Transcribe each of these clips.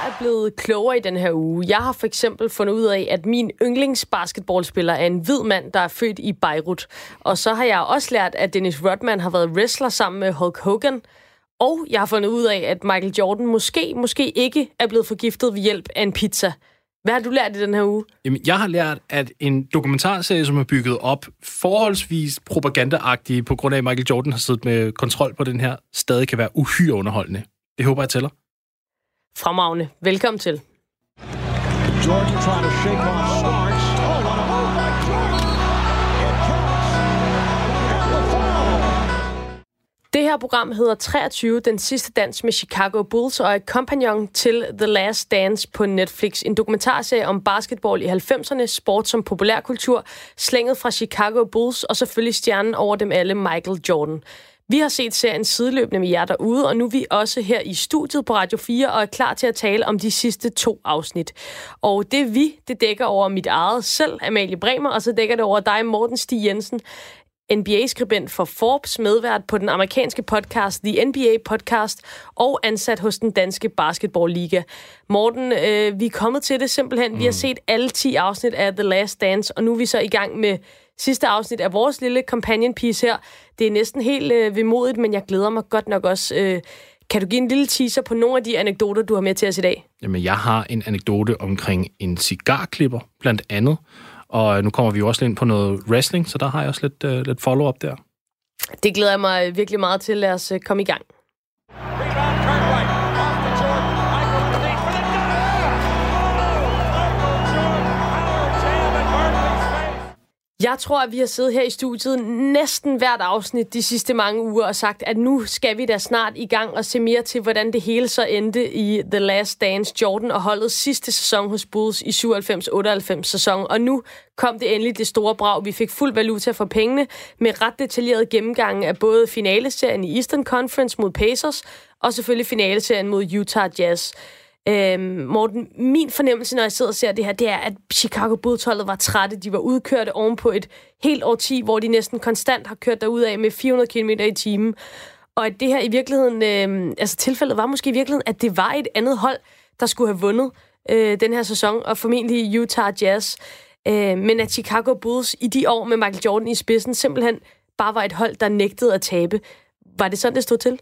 Jeg er blevet klogere i den her uge. Jeg har for eksempel fundet ud af, at min yndlingsbasketballspiller er en hvid mand, der er født i Beirut. Og så har jeg også lært, at Dennis Rodman har været wrestler sammen med Hulk Hogan. Og jeg har fundet ud af, at Michael Jordan måske, måske ikke er blevet forgiftet ved hjælp af en pizza. Hvad har du lært i den her uge? Jamen, jeg har lært, at en dokumentarserie, som er bygget op forholdsvis propagandaagtig, på grund af, at Michael Jordan har siddet med kontrol på den her, stadig kan være uhyre underholdende. Det håber jeg tæller. Fremragende. Velkommen til. Jordan trying to shake off Starks. Oh, what a move by Jordan. It counts. And the foul. Det her program hedder 23, den sidste dans med Chicago Bulls, og er et kompagnon til The Last Dance på Netflix. En dokumentarserie om basketball i 90'erne, sport som populærkultur, slænget fra Chicago Bulls, og selvfølgelig stjernen over dem alle, Michael Jordan. Vi har set serien sideløbende med jer derude, og nu er vi også her i studiet på Radio 4 og er klar til at tale om de sidste to afsnit. Og det vi, det dækker over mit eget selv, Amalie Bremer, og så dækker det over dig, Morten Stig Jensen, NBA-skribent for Forbes, medvært på den amerikanske podcast The NBA Podcast og ansat hos den danske basketballliga. Morten, øh, vi er kommet til det simpelthen. Mm. Vi har set alle 10 afsnit af The Last Dance, og nu er vi så i gang med sidste afsnit af vores lille companion piece her. Det er næsten helt øh, vemodigt, men jeg glæder mig godt nok også. Øh, kan du give en lille teaser på nogle af de anekdoter, du har med til os i dag? Jamen, jeg har en anekdote omkring en cigarklipper, blandt andet. Og nu kommer vi jo også ind på noget wrestling, så der har jeg også lidt, uh, lidt follow-up der. Det glæder jeg mig virkelig meget til. Lad os uh, komme i gang. Jeg tror, at vi har siddet her i studiet næsten hvert afsnit de sidste mange uger og sagt, at nu skal vi da snart i gang og se mere til, hvordan det hele så endte i The Last Dance. Jordan og holdet sidste sæson hos Bulls i 97-98 sæson. Og nu kom det endelig det store brag. Vi fik fuld valuta for pengene med ret detaljeret gennemgang af både finaleserien i Eastern Conference mod Pacers og selvfølgelig finaleserien mod Utah Jazz. Øhm, Morten, min fornemmelse, når jeg sidder og ser det her, det er, at Chicago Bulls-holdet var trætte. De var udkørte oven på et helt årti, hvor de næsten konstant har kørt derud af med 400 km i timen. Og at det her i virkeligheden, øhm, altså tilfældet var måske i virkeligheden, at det var et andet hold, der skulle have vundet øh, den her sæson, og formentlig Utah Jazz. Øh, men at Chicago Bulls i de år med Michael Jordan i spidsen simpelthen bare var et hold, der nægtede at tabe. Var det sådan, det stod til?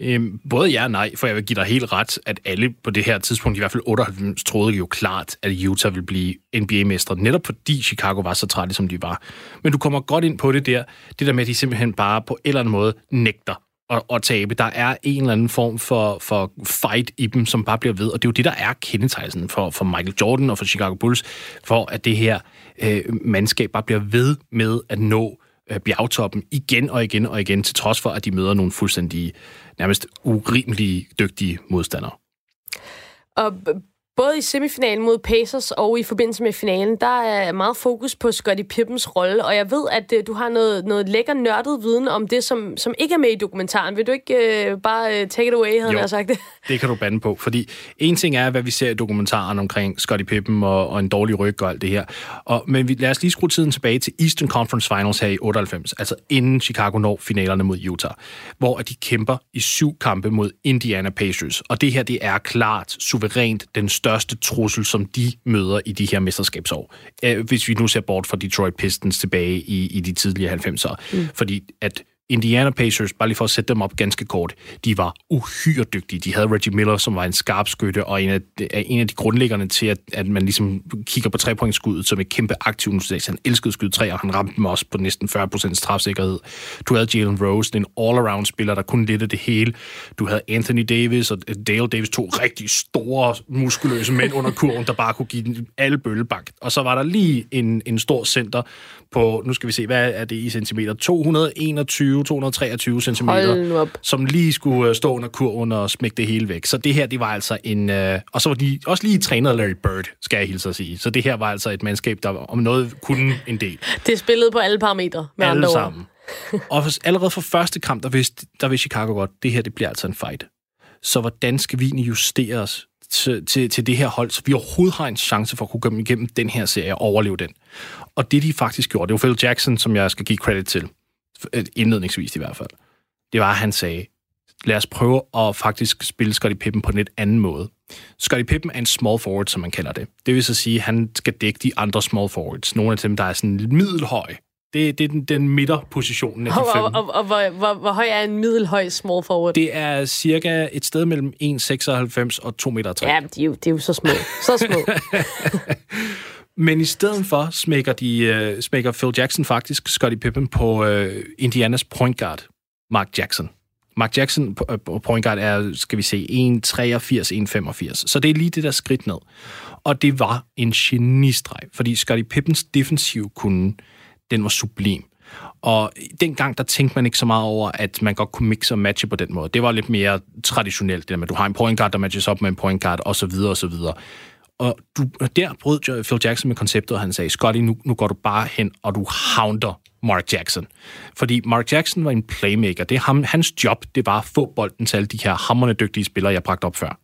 Øhm, både ja og nej, for jeg vil give dig helt ret, at alle på det her tidspunkt, i hvert fald 98, troede jo klart, at Utah ville blive NBA-mestre, netop fordi Chicago var så trætte, som de var. Men du kommer godt ind på det der, det der med, at de simpelthen bare på en eller anden måde nægter at, at tabe. Der er en eller anden form for, for fight i dem, som bare bliver ved, og det er jo det, der er kendetegnelsen for, for Michael Jordan og for Chicago Bulls, for at det her øh, mandskab bare bliver ved med at nå øh, bjergtoppen igen og igen og igen, til trods for, at de møder nogle fuldstændig nærmest urimelige dygtige modstandere. Og både i semifinalen mod Pacers og i forbindelse med finalen, der er meget fokus på Scottie Pippens rolle, og jeg ved, at uh, du har noget, noget lækker nørdet viden om det, som, som ikke er med i dokumentaren. Vil du ikke uh, bare uh, take it away, havde Jo. jeg sagt det? Det kan du bande på, fordi en ting er, hvad vi ser i dokumentaren omkring Scottie Pippen og, og en dårlig ryg og alt det her. Og, men vi, lad os lige skrue tiden tilbage til Eastern Conference Finals her i 98, altså inden Chicago når finalerne mod Utah, hvor de kæmper i syv kampe mod Indiana Pacers. Og det her, det er klart suverænt den største trussel, som de møder i de her mesterskabsår. Øh, Hvis vi nu ser bort fra Detroit Pistons tilbage i, i de tidlige 90'ere. Mm. Fordi at Indiana Pacers, bare lige for at sætte dem op ganske kort, de var uhyre dygtige. De havde Reggie Miller, som var en skarp skytte, og en af, en af de grundlæggerne til, at, at man ligesom kigger på trepointskuddet som et kæmpe aktiv nu. Han elskede skyde tre, og han ramte dem også på næsten 40% strafsikkerhed. Du havde Jalen Rose, en all-around spiller, der kunne lidt af det hele. Du havde Anthony Davis og Dale Davis, to rigtig store, muskuløse mænd under kurven, der bare kunne give den alle bøllebank. Og så var der lige en, en stor center på, nu skal vi se, hvad er det i centimeter? 221, 223 centimeter, Hold nu op. som lige skulle øh, stå under kurven og smække det hele væk. Så det her, det var altså en... Øh, og så var de også lige trænet Larry Bird, skal jeg hilse at sige. Så det her var altså et mandskab, der om noget kunne en del. Det er spillet på alle parametre, med Alle andre ord. sammen. og allerede fra første kamp, der vidste, der vidste Chicago godt, det her, det bliver altså en fight. Så hvordan skal vi egentlig justere os til, til, til det her hold, så vi overhovedet har en chance for at kunne komme igennem den her serie og overleve den. Og det, de faktisk gjorde, det var Phil Jackson, som jeg skal give credit til, indledningsvis i hvert fald, det var, at han sagde, lad os prøve at faktisk spille Scottie Pippen på en lidt anden måde. Scottie Pippen er en small forward, som man kalder det. Det vil så sige, at han skal dække de andre small forwards. Nogle af dem, der er sådan lidt middelhøj. Det, det er den, den midterpositionen af de fem. og, og, og hvor, hvor, hvor høj er en middelhøj small forward? Det er cirka et sted mellem 1,96 og 2,3 meter. Ja, men de er, jo, de er jo så små. Så små. Men i stedet for smækker, de, uh, smækker Phil Jackson faktisk Scottie Pippen på uh, Indianas point guard, Mark Jackson. Mark Jackson på øh, point guard er, skal vi se, 1,83, 1,85. Så det er lige det der skridt ned. Og det var en genistreg, fordi Scottie Pippens defensiv kunne, den var sublim. Og dengang, der tænkte man ikke så meget over, at man godt kunne mixe og matche på den måde. Det var lidt mere traditionelt, det der med, at du har en point guard, der matches op med en point guard, og så videre, og du, der brød Phil Jackson med konceptet, og han sagde, Scotty, nu, nu går du bare hen, og du hounder Mark Jackson. Fordi Mark Jackson var en playmaker. Det er ham, hans job, det var at få bolden til alle de her hammerne dygtige spillere, jeg bragte op før.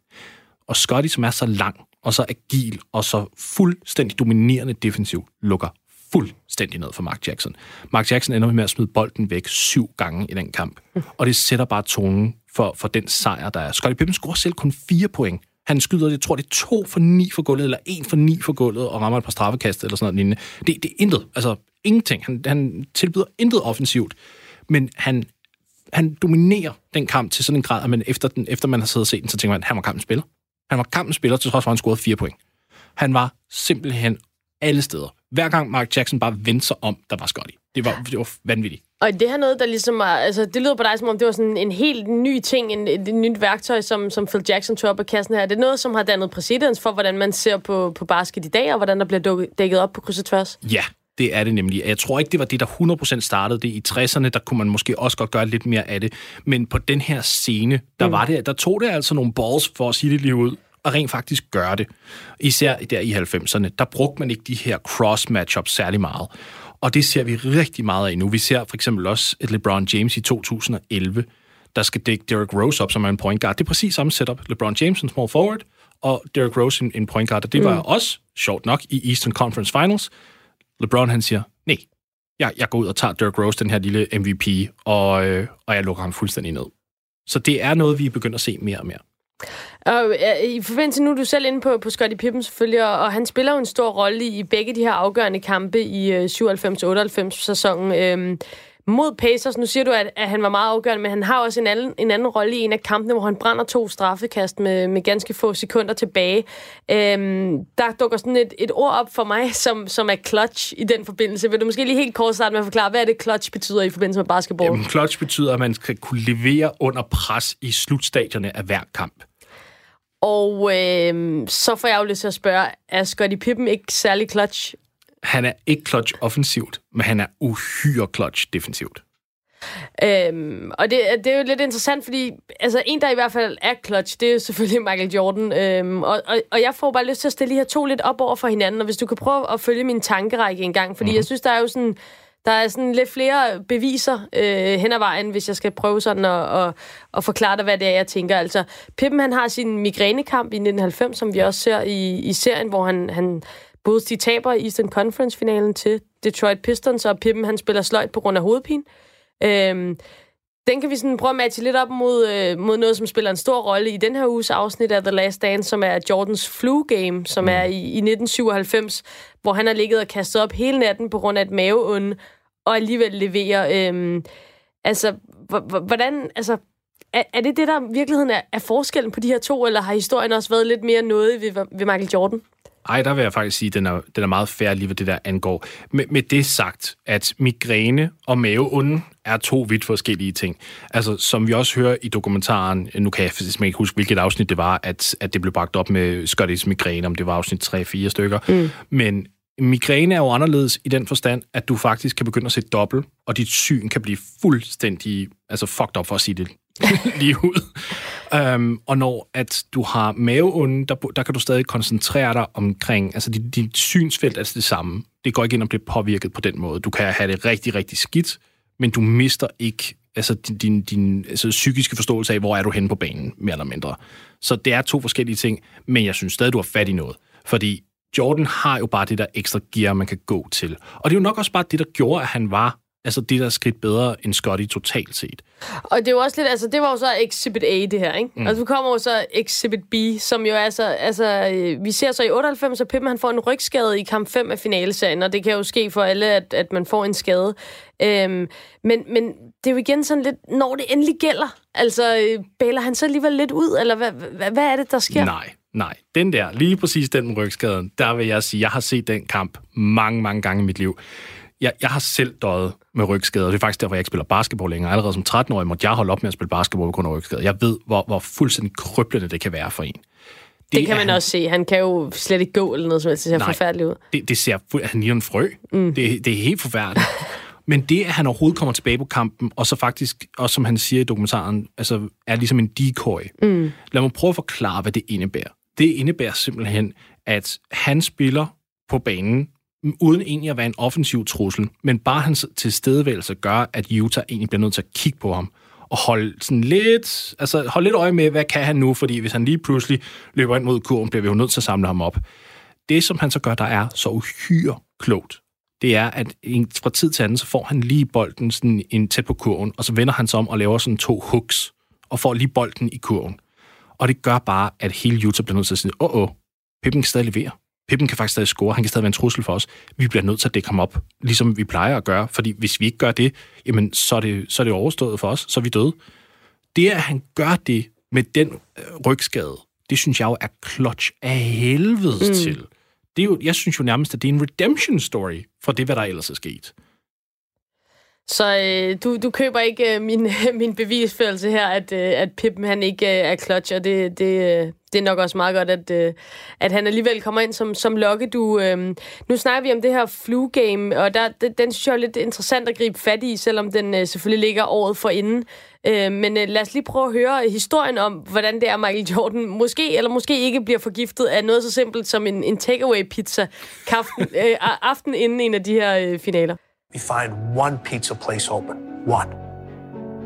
Og Scotty, som er så lang, og så agil, og så fuldstændig dominerende defensiv, lukker fuldstændig ned for Mark Jackson. Mark Jackson ender med at smide bolden væk syv gange i den kamp. Og det sætter bare tonen for, for den sejr, der er. Scottie Pippen scorer selv kun fire point. Han skyder, jeg tror, det er to for ni for gulvet, eller en for ni for gulvet, og rammer et par straffekast, eller sådan noget lignende. Det, det er intet. Altså, ingenting. Han, han tilbyder intet offensivt. Men han, han dominerer den kamp til sådan en grad, at man efter, den, efter man har siddet og set den, så tænker man, at han var kampens spiller. Han var kampens spiller, til trods for, at han scorede fire point. Han var simpelthen alle steder. Hver gang Mark Jackson bare vendte sig om, der var Scotty. Det var, det var vanvittigt. Og det her noget, der ligesom er, altså det lyder på dig, som om det var sådan en helt ny ting, en, et, et nyt værktøj, som, som Phil Jackson tog op af kassen her. Det er noget, som har dannet præcedens for, hvordan man ser på, på basket i dag, og hvordan der bliver dukket, dækket op på kryds og tværs. Ja, det er det nemlig. Jeg tror ikke, det var det, der 100% startede det. I 60'erne, der kunne man måske også godt gøre lidt mere af det. Men på den her scene, der, mm. var det, der tog det altså nogle balls, for at sige det lige ud, og rent faktisk gøre det. Især der i 90'erne, der brugte man ikke de her cross-matchups særlig meget. Og det ser vi rigtig meget af nu. Vi ser for eksempel også et LeBron James i 2011, der skal dække Derrick Rose op, som er en point guard. Det er præcis samme setup. LeBron James en small forward, og Derrick Rose en, en point guard. Og det var også, sjovt nok, i Eastern Conference Finals. LeBron han siger, nej, jeg, jeg går ud og tager Derrick Rose, den her lille MVP, og, øh, og jeg lukker ham fuldstændig ned. Så det er noget, vi begynder at se mere og mere. Og øh, i forbindelse nu er du selv inde på, på Scottie Pippen selvfølgelig, og, og han spiller jo en stor rolle i begge de her afgørende kampe i øh, 97-98 sæsonen. Øh, mod Pacers, nu siger du, at, at han var meget afgørende, men han har også en anden, en anden rolle i en af kampene, hvor han brænder to straffekast med, med ganske få sekunder tilbage. Øhm, der dukker sådan et, et ord op for mig, som, som er clutch i den forbindelse. Vil du måske lige helt kort starte med at forklare, hvad er det clutch betyder i forbindelse med basketball? Jamen, clutch betyder, at man skal kunne levere under pres i slutstadierne af hver kamp. Og øh, så får jeg jo lyst til at spørge, er Scottie Pippen ikke særlig clutch? Han er ikke clutch offensivt, men han er uhyre clutch defensivt. Øhm, og det, det er jo lidt interessant, fordi altså, en, der i hvert fald er clutch, det er jo selvfølgelig Michael Jordan. Øhm, og, og, og jeg får bare lyst til at stille de her to lidt op over for hinanden, og hvis du kan prøve at følge min tankerække en gang, fordi mm-hmm. jeg synes, der er jo sådan... Der er sådan lidt flere beviser øh, hen ad vejen, hvis jeg skal prøve sådan at, at, at forklare dig, hvad det er, jeg tænker. Altså, Pippen, han har sin migrænekamp i 1990, som vi også ser i, i serien, hvor han, han både de taber i Eastern Conference-finalen til Detroit Pistons, og Pippen, han spiller sløjt på grund af hovedpine. Øhm, den kan vi sådan prøve at matche lidt op mod, øh, mod noget, som spiller en stor rolle i den her uges afsnit af The Last Dance, som er Jordans flu game, som er i, i 1997, hvor han har ligget og kastet op hele natten på grund af et maveonde, og alligevel leverer. Øhm, altså, hvordan, altså, er, er det det, der i virkeligheden er, er forskellen på de her to, eller har historien også været lidt mere noget ved, ved Michael Jordan? Ej, der vil jeg faktisk sige, at den er, den er meget fair lige, hvad det der angår. Med, med det sagt, at migræne og maveonde er to vidt forskellige ting. Altså, som vi også hører i dokumentaren, nu kan jeg faktisk ikke huske, hvilket afsnit det var, at, at det blev bragt op med Scotties migræne, om det var afsnit 3-4 stykker. Mm. Men migræne er jo anderledes i den forstand, at du faktisk kan begynde at se dobbelt, og dit syn kan blive fuldstændig altså fucked up for at sige det lige ud. Um, og når at du har maveonde, der, der kan du stadig koncentrere dig omkring, altså dit, dit synsfelt er det samme. Det går ikke ind og bliver påvirket på den måde. Du kan have det rigtig, rigtig skidt, men du mister ikke altså din, din, din altså, psykiske forståelse af, hvor er du henne på banen, mere eller mindre. Så det er to forskellige ting, men jeg synes stadig, du har fat i noget. Fordi Jordan har jo bare det der ekstra gear, man kan gå til. Og det er jo nok også bare det, der gjorde, at han var altså det der er skridt bedre end Scotty totalt set. Og det er jo også lidt, altså det var jo så Exhibit A, det her, ikke? Mm. Og så kommer jo så Exhibit B, som jo er så, altså, øh, vi ser så i 98, at Pippen han får en rygskade i kamp 5 af finaleserien, og det kan jo ske for alle, at, at man får en skade. Øhm, men, men det er jo igen sådan lidt, når det endelig gælder, altså øh, bæler han så alligevel lidt ud, eller hvad, hvad, hvad er det, der sker? Nej, nej. Den der, lige præcis den med rygskaden, der vil jeg sige, jeg har set den kamp mange, mange gange i mit liv. Jeg, jeg har selv døjet med rygskader. Det er faktisk derfor, jeg ikke spiller basketball længere. Allerede som 13-årig måtte jeg holde op med at spille basketball på grund af rygskader. Jeg ved, hvor, hvor fuldstændig krøblende det kan være for en. Det, det kan man han, også se. Han kan jo slet ikke gå eller noget som helst. Det ser nej, forfærdeligt ud. Det, det ser han ligner en frø. Mm. Det, det er helt forfærdeligt. Men det, at han overhovedet kommer tilbage på kampen, og så faktisk, også som han siger i dokumentaren, altså er ligesom en decoy. Mm. Lad mig prøve at forklare, hvad det indebærer. Det indebærer simpelthen, at han spiller på banen, uden egentlig at være en offensiv trussel, men bare hans tilstedeværelse gør, at Utah egentlig bliver nødt til at kigge på ham og holde sådan lidt, altså holde lidt øje med, hvad kan han nu, fordi hvis han lige pludselig løber ind mod kurven, bliver vi jo nødt til at samle ham op. Det, som han så gør, der er så uhyre klogt, det er, at fra tid til anden, så får han lige bolden sådan en tæt på kurven, og så vender han sig om og laver sådan to hooks, og får lige bolden i kurven. Og det gør bare, at hele Utah bliver nødt til at sige, åh, åh, Pippen kan stadig levere. Pippen kan faktisk stadig score, han kan stadig være en trussel for os. Vi bliver nødt til at dække ham op, ligesom vi plejer at gøre, fordi hvis vi ikke gør det, jamen, så er det, så er det overstået for os, så er vi døde. Det, at han gør det med den øh, rygskade, det synes jeg jo er clutch af helvede mm. til det er jo, jeg synes jo nærmest, at det er en redemption story for det, hvad der ellers er sket. Så øh, du, du køber ikke øh, min, min bevisførelse her, at, øh, at Pip han ikke øh, er clutch, og det, det, øh, det er nok også meget godt, at, øh, at han alligevel kommer ind som, som lokke. Du, øh, nu snakker vi om det her flu game, og der, det, den synes jeg er lidt interessant at gribe fat i, selvom den øh, selvfølgelig ligger året for inden. Øh, men øh, lad os lige prøve at høre historien om, hvordan det er, Michael Jordan måske eller måske ikke bliver forgiftet af noget så simpelt som en, en takeaway-pizza kaften, øh, aften inden en af de her øh, finaler. We find one pizza place open. One.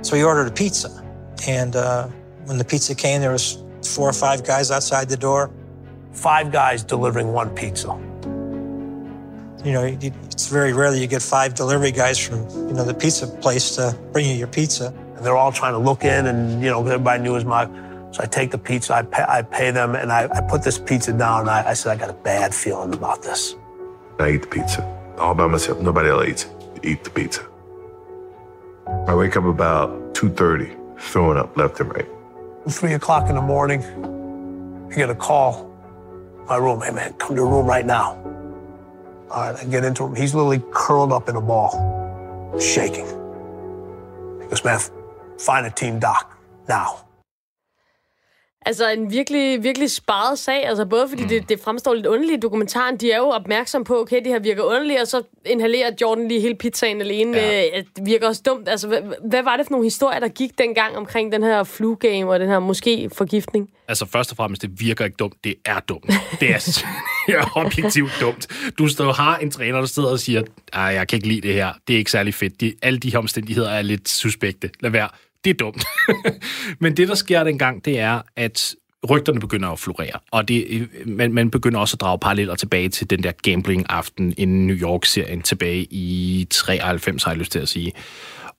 So we ordered a pizza. And uh, when the pizza came, there was four or five guys outside the door. Five guys delivering one pizza. You know, it's very rare that you get five delivery guys from, you know, the pizza place to bring you your pizza. And they're all trying to look in and, you know, everybody knew it was my... So I take the pizza, I pay, I pay them, and I, I put this pizza down, and I, I said, I got a bad feeling about this. I eat the pizza all by myself. Nobody else eats. Eat the pizza. I wake up about 2.30, throwing up left and right. Three o'clock in the morning, I get a call. My room, hey man, come to the room right now. All right, I get into him. He's literally curled up in a ball, shaking. He goes, man, find a team doc now. Altså en virkelig, virkelig sparet sag, altså både fordi mm. det, det fremstår lidt underligt i dokumentaren, de er jo opmærksom på, okay, det her virker underligt, og så inhalerer Jordan lige hele pizzaen alene. Ja. Øh, det virker også dumt. Altså, hvad, hvad var det for nogle historier, der gik dengang omkring den her flu game og den her måske forgiftning? Altså først og fremmest, det virker ikke dumt, det er dumt. Det er, er objektivt dumt. Du står har en træner, der sidder og siger, jeg kan ikke lide det her, det er ikke særlig fedt. De, alle de her omstændigheder er lidt suspekte. Lad være det er dumt. Men det, der sker dengang, det er, at rygterne begynder at florere, og det, man, man begynder også at drage paralleller tilbage til den der gambling-aften i New York-serien tilbage i 93, har jeg lyst til at sige.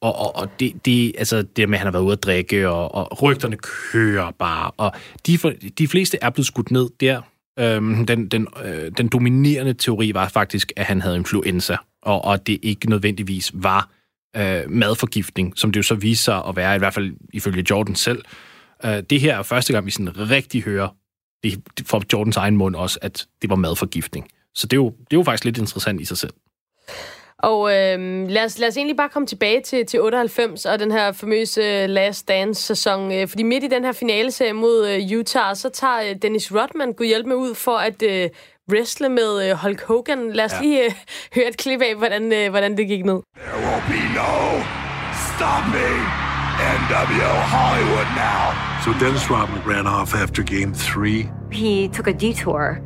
Og, og, og det, det, altså det med, at han har været ude at drikke, og, og rygterne kører bare, og de, de fleste er blevet skudt ned der. Øhm, den, den, øh, den dominerende teori var faktisk, at han havde influenza, og, og det ikke nødvendigvis var øh, madforgiftning, som det jo så viser sig at være, i hvert fald ifølge Jordan selv. Øh, det her er første gang, vi sådan rigtig hører det fra Jordans egen mund også, at det var madforgiftning. Så det er jo, det er jo faktisk lidt interessant i sig selv. Og øh, lad, os, lad os egentlig bare komme tilbage til, til 98 og den her famøse øh, Last Dance-sæson. Øh, fordi midt i den her finaleserie mod øh, Utah, så tager øh, Dennis Rodman Gud hjælp med ud for at øh, wrestle med øh, Hulk Hogan. Lad os ja. lige øh, høre et klip af, hvordan, øh, hvordan det gik ned. There will be no stopping NWO Hollywood now. So Dennis Rodman ran off after game three. He took a detour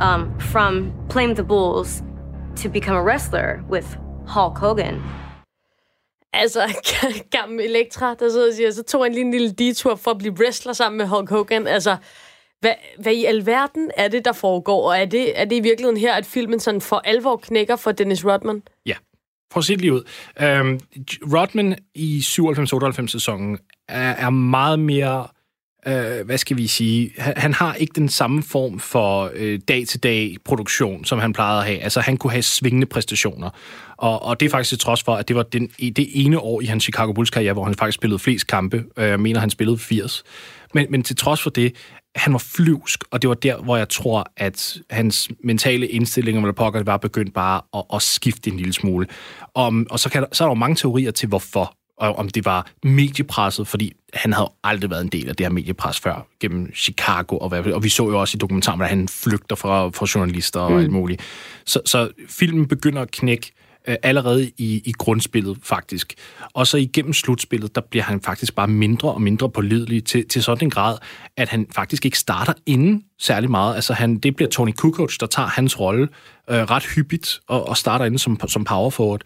um, from playing the Bulls to become a wrestler with Hulk Hogan. Altså, gammel Elektra, der sidder og siger, så tog han lige en lille detour for at blive wrestler sammen med Hulk Hogan. Altså, hvad, hvad i alverden er det, der foregår? Og er det, er det i virkeligheden her, at filmen sådan for alvor knækker for Dennis Rodman? Ja, For at se det lige ud. Øhm, Rodman i 97-98 sæsonen er, er meget mere øh, hvad skal vi sige, han, har ikke den samme form for øh, dag-til-dag produktion, som han plejede at have. Altså, han kunne have svingende præstationer. Og, og det er faktisk til trods for, at det var den, det ene år i hans Chicago Bulls karriere, hvor han faktisk spillede flest kampe. Øh, jeg mener, han spillede 80. Men, men til trods for det, han var flyvsk, og det var der, hvor jeg tror, at hans mentale indstilling om pokker var begyndt bare at, at skifte en lille smule. Om, og så, kan der, så er der jo mange teorier til, hvorfor og om det var mediepresset, fordi han havde aldrig været en del af det her mediepres før, gennem Chicago, og, hvad, og vi så jo også i dokumentaren, at han flygter fra, fra journalister og mm. alt muligt. Så, så filmen begynder at knække øh, allerede i, i grundspillet, faktisk. Og så igennem slutspillet, der bliver han faktisk bare mindre og mindre pålidelig til, til sådan en grad, at han faktisk ikke starter inden særlig meget. Altså han, det bliver Tony Kukoc, der tager hans rolle øh, ret hyppigt og, og starter inden som, som power forward.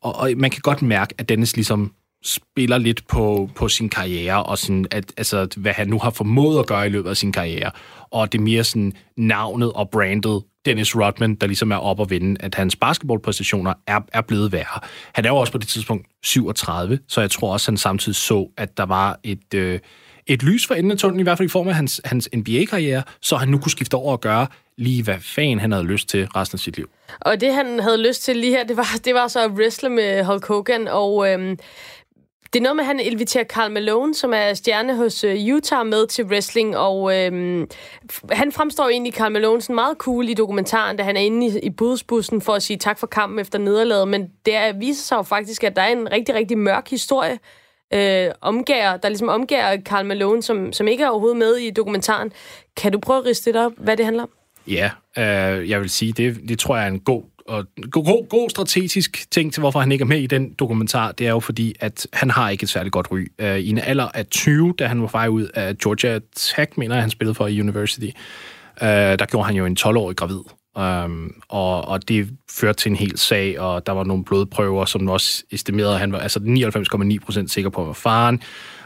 Og, og man kan godt mærke, at Dennis ligesom spiller lidt på, på sin karriere, og sådan, at, altså, hvad han nu har formået at gøre i løbet af sin karriere. Og det er mere sådan navnet og brandet Dennis Rodman, der ligesom er op og vinde, at hans basketballpræstationer er, er blevet værre. Han er jo også på det tidspunkt 37, så jeg tror også, at han samtidig så, at der var et, øh, et lys for enden af tunnelen, i hvert fald i form af hans, hans NBA-karriere, så han nu kunne skifte over og gøre lige, hvad fanden han havde lyst til resten af sit liv. Og det, han havde lyst til lige her, det var, det var så at wrestle med Hulk Hogan, og øhm, det er noget med, at han inviterer Carl Malone, som er stjerne hos øh, Utah, med til wrestling, og øhm, han fremstår egentlig Carl Malone sådan meget cool i dokumentaren, da han er inde i, i budsbussen for at sige tak for kampen efter nederlaget, men det er, viser sig jo faktisk, at der er en rigtig, rigtig mørk historie, øh, omgær, der ligesom omgær Carl Malone, som, som ikke er overhovedet med i dokumentaren. Kan du prøve at riste det op, hvad det handler om? Ja, øh, jeg vil sige, det, det tror jeg er en god og god, god strategisk ting til, hvorfor han ikke er med i den dokumentar, det er jo fordi, at han har ikke et særligt godt ry. Øh, I en alder af 20, da han var vej ud af Georgia Tech, mener jeg, han spillede for i University, øh, der gjorde han jo en 12-årig gravid. Um, og, og det førte til en hel sag, og der var nogle blodprøver, som også estimerede, at han var altså 99,9% sikker på, at var faren.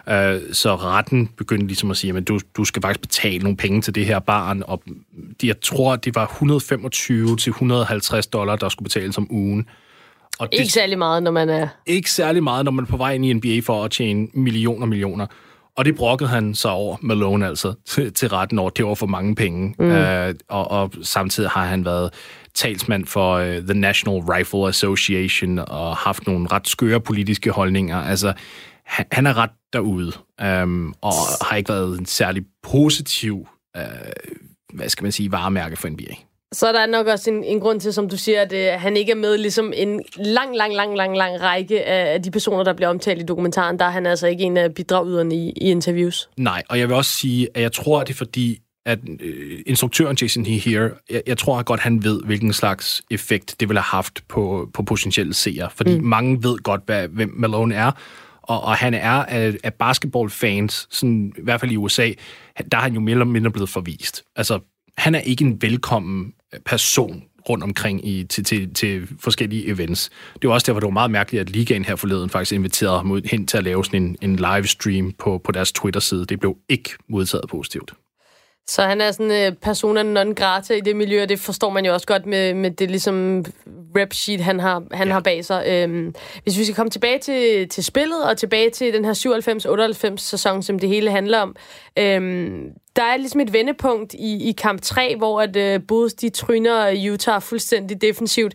Øh, så retten begyndte ligesom at sige, at du, du skal faktisk betale nogle penge til det her barn, og jeg tror, det var 125 til 150 dollar, der skulle betales om ugen. Og ikke det, særlig meget, når man er... Ikke særlig meget, når man er på vej ind i NBA for at tjene millioner og millioner. Og det brokkede han så over, Malone altså, til, til retten over. Det var for mange penge. Mm. Øh, og, og samtidig har han været talsmand for uh, The National Rifle Association og haft nogle ret skøre politiske holdninger. Altså, han, han er ret derude, øhm, og har ikke været en særlig positiv, øh, hvad skal man sige, varemærke for NBA. Så er der nok også en, en grund til, som du siger, at øh, han ikke er med ligesom en lang, lang, lang, lang, lang række af, de personer, der bliver omtalt i dokumentaren. Der er han altså ikke en af bidragyderne i, i interviews. Nej, og jeg vil også sige, at jeg tror, at det er fordi, at øh, instruktøren Jason Here, jeg, jeg tror godt, han ved, hvilken slags effekt det vil have haft på, på potentielle seere. Fordi mm. mange ved godt, hvad, hvem Malone er, og, og han er af, af basketballfans, sådan, i hvert fald i USA, der er han jo mere eller mindre blevet forvist. Altså, han er ikke en velkommen person rundt omkring i, til, til, til forskellige events. Det var også derfor, det var meget mærkeligt, at ligaen her forleden faktisk inviterede ham ud hen til at lave sådan en, en livestream på, på deres Twitter-side. Det blev ikke modtaget positivt. Så han er sådan en uh, persona non grata i det miljø, og det forstår man jo også godt med, med det ligesom rap sheet, han har, han ja. har bag sig. Øhm, hvis vi skal komme tilbage til, til spillet, og tilbage til den her 97-98 sæson, som det hele handler om, øhm, der er ligesom et vendepunkt i, i kamp 3, hvor at uh, Bulls de tryner Utah fuldstændig defensivt.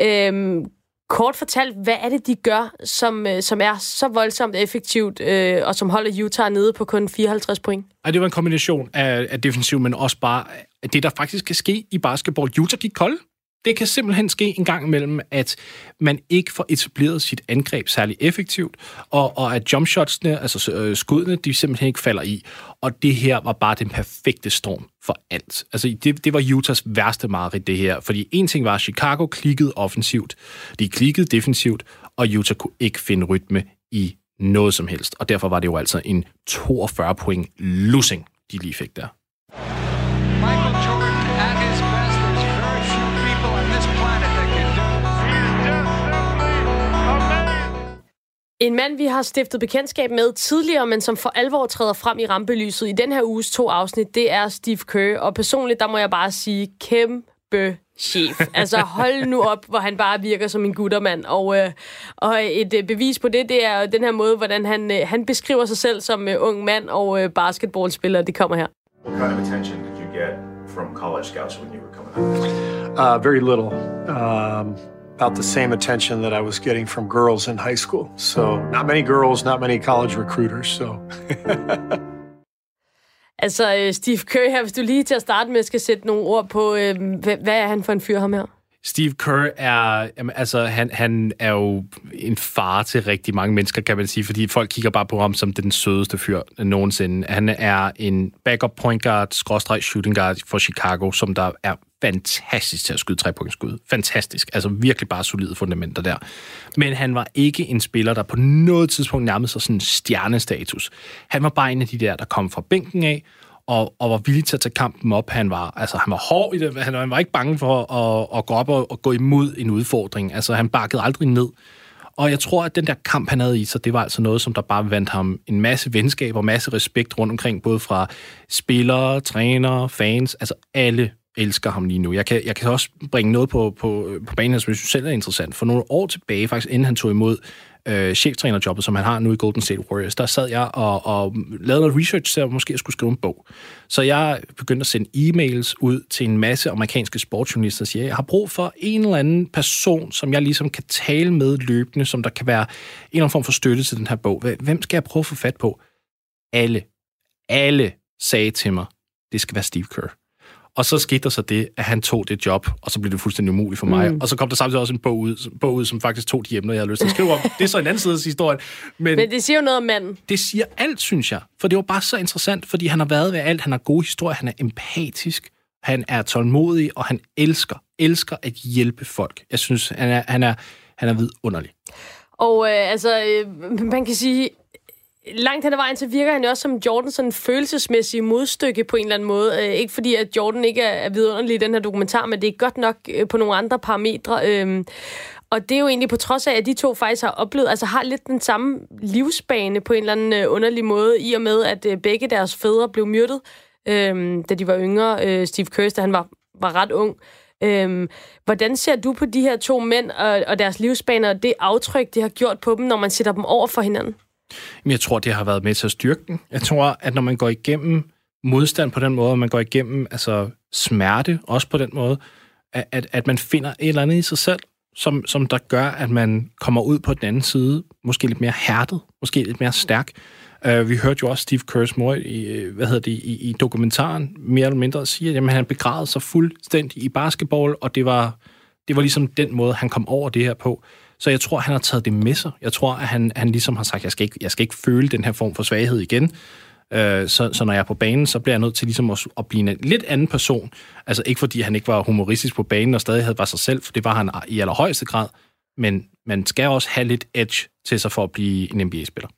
Øhm, Kort fortalt, hvad er det, de gør, som, øh, som er så voldsomt effektivt, øh, og som holder Utah nede på kun 54 point? Ej, det var en kombination af, af defensiv, men også bare det, der faktisk kan ske i basketball. Utah gik kold. Det kan simpelthen ske en gang imellem, at man ikke får etableret sit angreb særlig effektivt, og, og at jumpshotsene, altså øh, skuddene, de simpelthen ikke falder i. Og det her var bare den perfekte storm for alt. Altså, det, det var Utahs værste mareridt, det her. Fordi en ting var, at Chicago klikkede offensivt, de klikkede defensivt, og Utah kunne ikke finde rytme i noget som helst. Og derfor var det jo altså en 42 point losing, de lige fik der. En mand, vi har stiftet bekendtskab med tidligere, men som for alvor træder frem i rampelyset i den her uges to afsnit, det er Steve Kerr. Og personligt, der må jeg bare sige kæmpe chef. Altså hold nu op, hvor han bare virker som en guttermand. Og, øh, og et øh, bevis på det, det er den her måde, hvordan han, øh, han beskriver sig selv som øh, ung mand og øh, basketballspiller. Det kommer her. What kind of attention did you get from college scouts when you were coming up? Uh, very little. Um, about the same attention that I was getting from girls in high school. So, not many girls, not many college recruiters. So, Altså, øh, Steve Kerr her, hvis du lige til at starte med skal sætte nogle ord på, øh, hvad, hvad er han for en fyr, ham her? Steve Kerr er, jamen, altså, han, han er jo en far til rigtig mange mennesker, kan man sige, fordi folk kigger bare på ham som den sødeste fyr nogensinde. Han er en backup point guard, skråstreg shooting guard for Chicago, som der er fantastisk til at skyde trepunktsskud. Fantastisk. Altså virkelig bare solide fundamenter der. Men han var ikke en spiller, der på noget tidspunkt nærmede sig sådan en stjernestatus. Han var bare en af de der, der kom fra bænken af, og, og var villig til at tage kampen op. Han var, altså, han var hård i det. Han, han var ikke bange for at, at gå op og, og gå imod en udfordring. Altså, han bakkede aldrig ned. Og jeg tror, at den der kamp, han havde i sig, det var altså noget, som der bare vandt ham en masse venskab og masse respekt rundt omkring, både fra spillere, trænere, fans, altså alle elsker ham lige nu. Jeg kan, jeg kan også bringe noget på, på, på banen, som jeg synes selv er interessant. For nogle år tilbage, faktisk inden han tog imod øh, cheftrænerjobbet, som han har nu i Golden State Warriors, der sad jeg og, og lavede noget research til, at måske jeg skulle skrive en bog. Så jeg begyndte at sende e-mails ud til en masse amerikanske sportsjournalister og siger, jeg har brug for en eller anden person, som jeg ligesom kan tale med løbende, som der kan være en eller anden form for støtte til den her bog. Hvem skal jeg prøve at få fat på? Alle, alle sagde til mig, det skal være Steve Kerr. Og så skete der så det, at han tog det job, og så blev det fuldstændig umuligt for mig. Mm. Og så kom der samtidig også en bog ud, bog ud, som faktisk tog de emner, jeg havde lyst til at skrive om. Det er så en anden side af historien. Men, Men det siger jo noget om manden. Det siger alt, synes jeg. For det var bare så interessant, fordi han har været ved alt. Han har gode historier, han er empatisk, han er tålmodig, og han elsker, elsker at hjælpe folk. Jeg synes, han er, han er, han er vidunderlig. Og øh, altså, øh, man kan sige, langt hen ad vejen, så virker han jo også som Jordan sådan en følelsesmæssig modstykke på en eller anden måde. Øh, ikke fordi, at Jordan ikke er, er vidunderlig i den her dokumentar, men det er godt nok øh, på nogle andre parametre. Øh, og det er jo egentlig på trods af, at de to faktisk har oplevet, altså har lidt den samme livsbane på en eller anden øh, underlig måde, i og med, at øh, begge deres fædre blev myrdet, øh, da de var yngre. Øh, Steve Kirst, da han var, var ret ung. Øhm, hvordan ser du på de her to mænd og, og deres livsbaner, og det aftryk, de har gjort på dem, når man sætter dem over for hinanden? Men jeg tror, det har været med til at styrke den. Jeg tror, at når man går igennem modstand på den måde, og man går igennem altså, smerte også på den måde, at, at, man finder et eller andet i sig selv, som, som der gør, at man kommer ud på den anden side, måske lidt mere hærdet, måske lidt mere stærk. Uh, vi hørte jo også Steve Kerrs mor i, øh, hvad hedder det, i, i dokumentaren, mere eller mindre sige, at jamen, han begravede sig fuldstændig i basketball, og det var, det var ligesom den måde, han kom over det her på. Så jeg tror, han har taget det med sig. Jeg tror, at han, han ligesom har sagt, jeg skal, ikke, jeg skal ikke føle den her form for svaghed igen. Øh, så, så når jeg er på banen, så bliver jeg nødt til ligesom at, at blive en lidt anden person. Altså ikke fordi han ikke var humoristisk på banen og stadig havde bare sig selv, for det var han i allerhøjeste grad. Men man skal også have lidt edge til sig for at blive en NBA-spiller.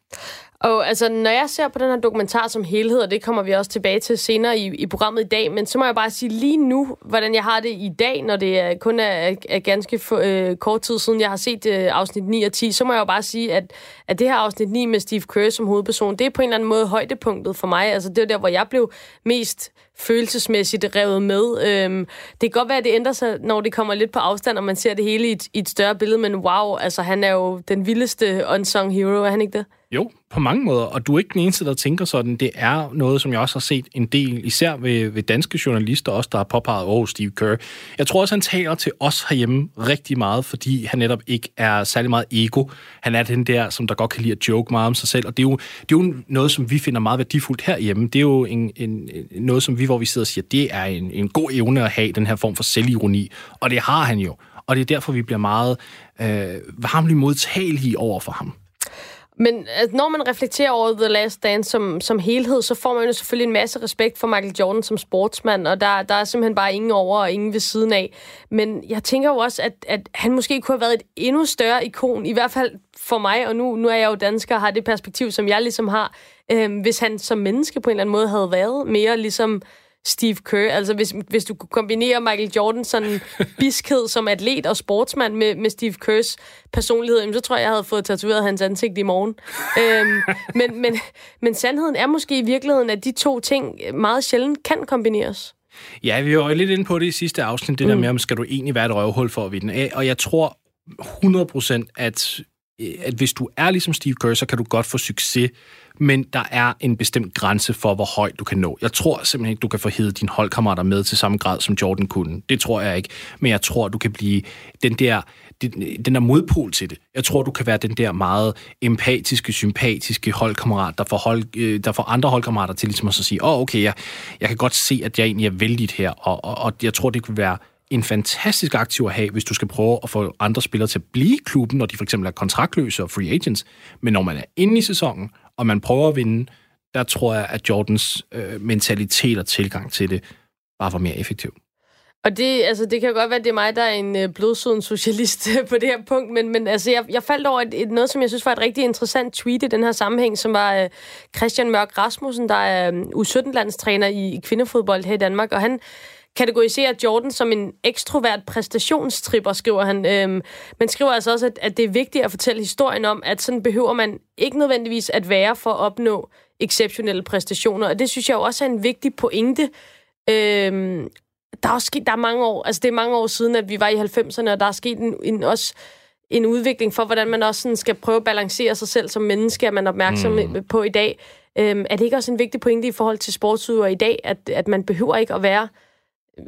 Og altså, når jeg ser på den her dokumentar som helhed, og det kommer vi også tilbage til senere i, i programmet i dag, men så må jeg bare sige lige nu, hvordan jeg har det i dag, når det er, kun er, er ganske for, øh, kort tid siden, jeg har set øh, afsnit 9 og 10, så må jeg jo bare sige, at, at det her afsnit 9 med Steve Kerr som hovedperson, det er på en eller anden måde højdepunktet for mig. Altså, det er der, hvor jeg blev mest følelsesmæssigt revet med. Øhm, det kan godt være, at det ændrer sig, når det kommer lidt på afstand, og man ser det hele i et, i et større billede, men wow, altså han er jo den vildeste unsung hero, er han ikke det? Jo, på mange måder, og du er ikke den eneste, der tænker sådan. Det er noget, som jeg også har set en del, især ved, ved danske journalister også, der har påpeget, over oh, Steve Kerr. Jeg tror også, han taler til os herhjemme rigtig meget, fordi han netop ikke er særlig meget ego. Han er den der, som der godt kan lide at joke meget om sig selv, og det er jo, det er jo noget, som vi finder meget værdifuldt herhjemme. Det er jo en, en, noget, som vi, hvor vi sidder og siger, det er en, en god evne at have, den her form for selvironi, og det har han jo. Og det er derfor, vi bliver meget øh, varmligt modtagelige over for ham. Men altså, når man reflekterer over The Last Dance som, som helhed, så får man jo selvfølgelig en masse respekt for Michael Jordan som sportsmand, og der, der er simpelthen bare ingen over og ingen ved siden af. Men jeg tænker jo også, at, at han måske kunne have været et endnu større ikon, i hvert fald for mig, og nu, nu er jeg jo dansker og har det perspektiv, som jeg ligesom har, øh, hvis han som menneske på en eller anden måde havde været mere ligesom Steve Kerr. Altså hvis, hvis du kunne kombinere Michael Jordans sådan biskhed som atlet og sportsmand med, med Steve Kerrs personlighed, så tror jeg, jeg havde fået tatoveret hans ansigt i morgen. øhm, men, men, men sandheden er måske i virkeligheden, at de to ting meget sjældent kan kombineres. Ja, vi var jo lidt inde på det i sidste afsnit, det mm. der med, om skal du egentlig være et røvhul for at vinde af. Og jeg tror 100% at, Øh, at hvis du er ligesom Steve Kerr, så kan du godt få succes, men der er en bestemt grænse for, hvor højt du kan nå. Jeg tror simpelthen ikke, du kan få hævet dine holdkammerater med til samme grad, som Jordan kunne. Det tror jeg ikke. Men jeg tror, du kan blive den der, den der modpol til det. Jeg tror, du kan være den der meget empatiske, sympatiske holdkammerat, der får, hold, øh, der får andre holdkammerater til ligesom at sige, åh, oh, okay, jeg, jeg kan godt se, at jeg egentlig er vældig her, og, og, og jeg tror, det kan være en fantastisk aktiv at have, hvis du skal prøve at få andre spillere til at blive i klubben, når de for eksempel er kontraktløse og free agents. Men når man er inde i sæsonen, og man prøver at vinde, der tror jeg, at Jordans øh, mentalitet og tilgang til det bare var mere effektiv. Og det, altså, det kan godt være, at det er mig, der er en øh, blodsuden socialist øh, på det her punkt, men, men altså, jeg, jeg faldt over et, et, noget, som jeg synes var et rigtig interessant tweet i den her sammenhæng, som var øh, Christian Mørk Rasmussen, der er øh, U17-landstræner i, i kvindefodbold her i Danmark, og han kategoriserer Jordan som en ekstrovert præstationstripper, skriver han. Øhm, men skriver altså også, at, at det er vigtigt at fortælle historien om, at sådan behøver man ikke nødvendigvis at være for at opnå exceptionelle præstationer. Og det synes jeg også er en vigtig pointe. Øhm, der er også sket, der er mange år, altså det er mange år siden, at vi var i 90'erne, og der er sket en, en også en udvikling for, hvordan man også sådan skal prøve at balancere sig selv som menneske, at man er opmærksom mm. på i dag. Øhm, er det ikke også en vigtig pointe i forhold til sportsudøvere i dag, at, at man behøver ikke at være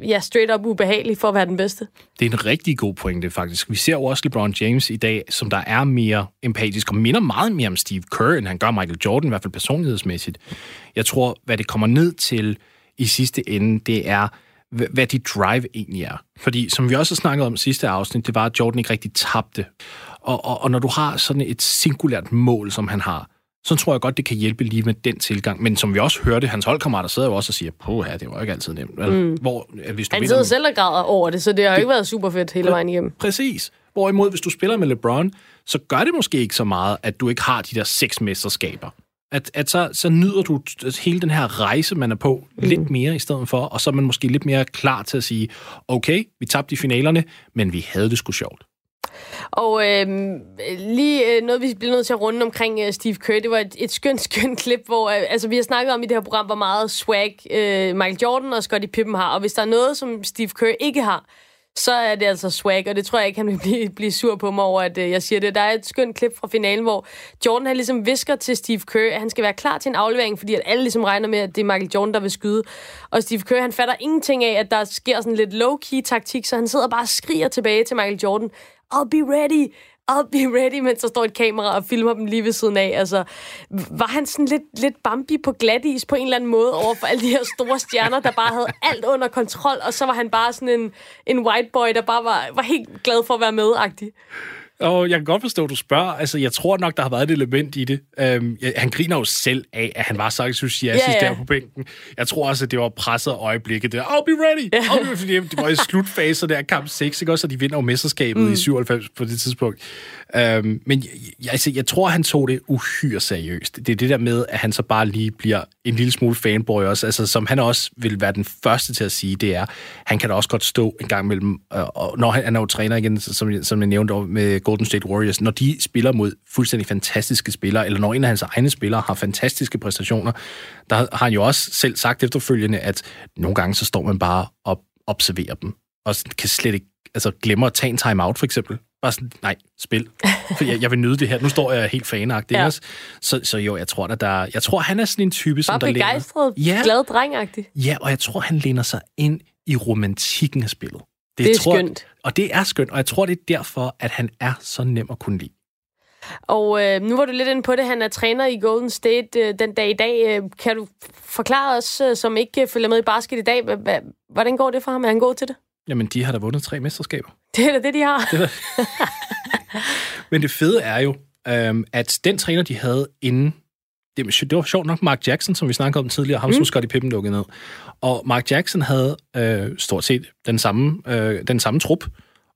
ja, straight up ubehagelig for at være den bedste. Det er en rigtig god pointe, faktisk. Vi ser jo også LeBron James i dag, som der er mere empatisk, og minder meget mere om Steve Kerr, end han gør Michael Jordan, i hvert fald personlighedsmæssigt. Jeg tror, hvad det kommer ned til i sidste ende, det er, hvad dit drive egentlig er. Fordi, som vi også har snakket om sidste afsnit, det var, at Jordan ikke rigtig tabte. Og, og, og når du har sådan et singulært mål, som han har, så tror jeg godt, det kan hjælpe lige med den tilgang. Men som vi også hørte, hans holdkammerater sidder jo også og siger, på her, det var ikke altid nemt. Mm. Hvor, hvis du Han sidder selv og græder over det, så det har jo ikke været super fedt hele vejen igennem. Præcis. Hvorimod, hvis du spiller med LeBron, så gør det måske ikke så meget, at du ikke har de der seks mesterskaber. At, at så, så nyder du hele den her rejse, man er på, mm. lidt mere i stedet for, og så er man måske lidt mere klar til at sige, okay, vi tabte i finalerne, men vi havde det sgu sjovt. Og øh, lige øh, noget, vi bliver nødt til at runde omkring øh, Steve Kerr, det var et, et skønt, skønt klip, hvor øh, altså, vi har snakket om i det her program, hvor meget swag øh, Michael Jordan og Scottie Pippen har. Og hvis der er noget, som Steve Kerr ikke har, så er det altså swag, og det tror jeg ikke, han vil blive, blive sur på mig over, at øh, jeg siger det. Der er et skønt klip fra finalen, hvor Jordan han ligesom visker til Steve Kerr, at han skal være klar til en aflevering, fordi at alle ligesom regner med, at det er Michael Jordan, der vil skyde. Og Steve Kerr, han fatter ingenting af, at der sker sådan lidt low-key taktik, så han sidder bare og skriger tilbage til Michael Jordan, I'll be ready. I'll be ready, mens der står et kamera og filmer dem lige ved siden af. Altså, var han sådan lidt, lidt Bambi på glat is på en eller anden måde over for alle de her store stjerner, der bare havde alt under kontrol, og så var han bare sådan en, en white boy, der bare var, var helt glad for at være med-agtig. Og jeg kan godt forstå, at du spørger. Altså, jeg tror nok, der har været et element i det. Um, ja, han griner jo selv af, at han var så entusiastisk yeah, yeah. der på bænken. Jeg tror også, at det var presset øjeblikket. Der, I'll be ready! Yeah. I'll be ready. Det var i slutfase der kamp 6, ikke? Også, og de vinder jo mesterskabet mm. i 97 på det tidspunkt. Um, men jeg, altså, jeg tror, han tog det uhyre seriøst. Det er det der med, at han så bare lige bliver en lille smule fanboy også. Altså, som han også vil være den første til at sige, det er, han kan da også godt stå en gang mellem, og når han, han er jo træner igen, som, som jeg nævnte med Golden State Warriors, når de spiller mod fuldstændig fantastiske spillere, eller når en af hans egne spillere har fantastiske præstationer, der har han jo også selv sagt efterfølgende, at nogle gange så står man bare og observerer dem, og kan slet ikke altså glemmer at tage en time-out, for eksempel. Bare sådan, nej, spil. For jeg, jeg vil nyde det her. Nu står jeg helt fanagtig. Ja. Så, så jo, jeg tror, at der, jeg tror, han er sådan en type, som der begejstret, ja, glad drengagtig. Ja, og jeg tror, han læner sig ind i romantikken af spillet. Det, det er tror, skønt. Og det er skønt, og jeg tror, det er derfor, at han er så nem at kunne lide. Og øh, nu var du lidt inde på det. Han er træner i Golden State øh, den dag i dag. Øh, kan du forklare os, øh, som ikke følger med i basket i dag, hvordan går det for ham? Er han god til det? Jamen, de har da vundet tre mesterskaber. Det er da det, de har. Det Men det fede er jo, øhm, at den træner, de havde inden, det, det var sjovt nok Mark Jackson, som vi snakkede om tidligere, ham mm. som Scottie Pippen lukkede ned. Og Mark Jackson havde øh, stort set den samme, øh, den samme trup,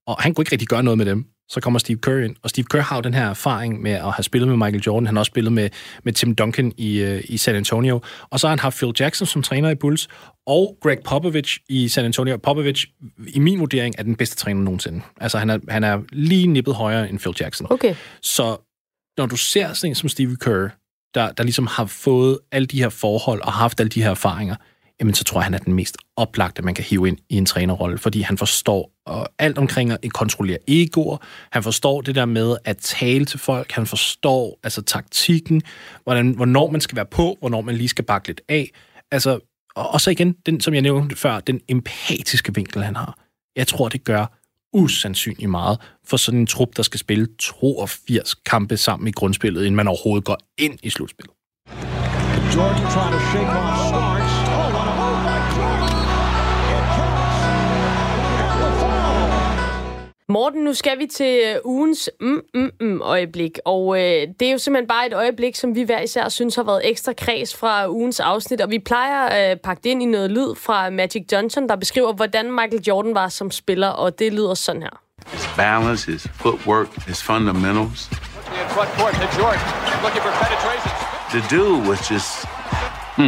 og han kunne ikke rigtig gøre noget med dem så kommer Steve Kerr ind. Og Steve Kerr har jo den her erfaring med at have spillet med Michael Jordan. Han har også spillet med, med Tim Duncan i, uh, i San Antonio. Og så har han haft Phil Jackson som træner i Bulls, og Greg Popovich i San Antonio. Popovich, i min vurdering, er den bedste træner nogensinde. Altså, han er, han er lige nippet højere end Phil Jackson. Okay. Så når du ser sådan en som Steve Kerr, der, der ligesom har fået alle de her forhold og haft alle de her erfaringer, jamen så tror jeg, han er den mest oplagte, man kan hive ind i en trænerrolle, fordi han forstår og alt omkring at kontrollere egoer, han forstår det der med at tale til folk, han forstår altså taktikken, hvordan, hvornår man skal være på, hvornår man lige skal bakke lidt af. Altså, og, og så igen, den, som jeg nævnte før, den empatiske vinkel, han har. Jeg tror, det gør usandsynligt meget for sådan en trup, der skal spille 82 kampe sammen i grundspillet, inden man overhovedet går ind i slutspillet. Jordan trying to shake off starts. Morten, nu skal vi til øh, ugens mm-mm-øjeblik, og øh, det er jo simpelthen bare et øjeblik, som vi hver især synes har været ekstra kreds fra ugens afsnit, og vi plejer at øh, pakke det ind i noget lyd fra Magic Johnson, der beskriver, hvordan Michael Jordan var som spiller, og det lyder sådan her. His balance, his footwork, his fundamentals. In front court to Jordan, looking for penetration. The dude was just. Mm,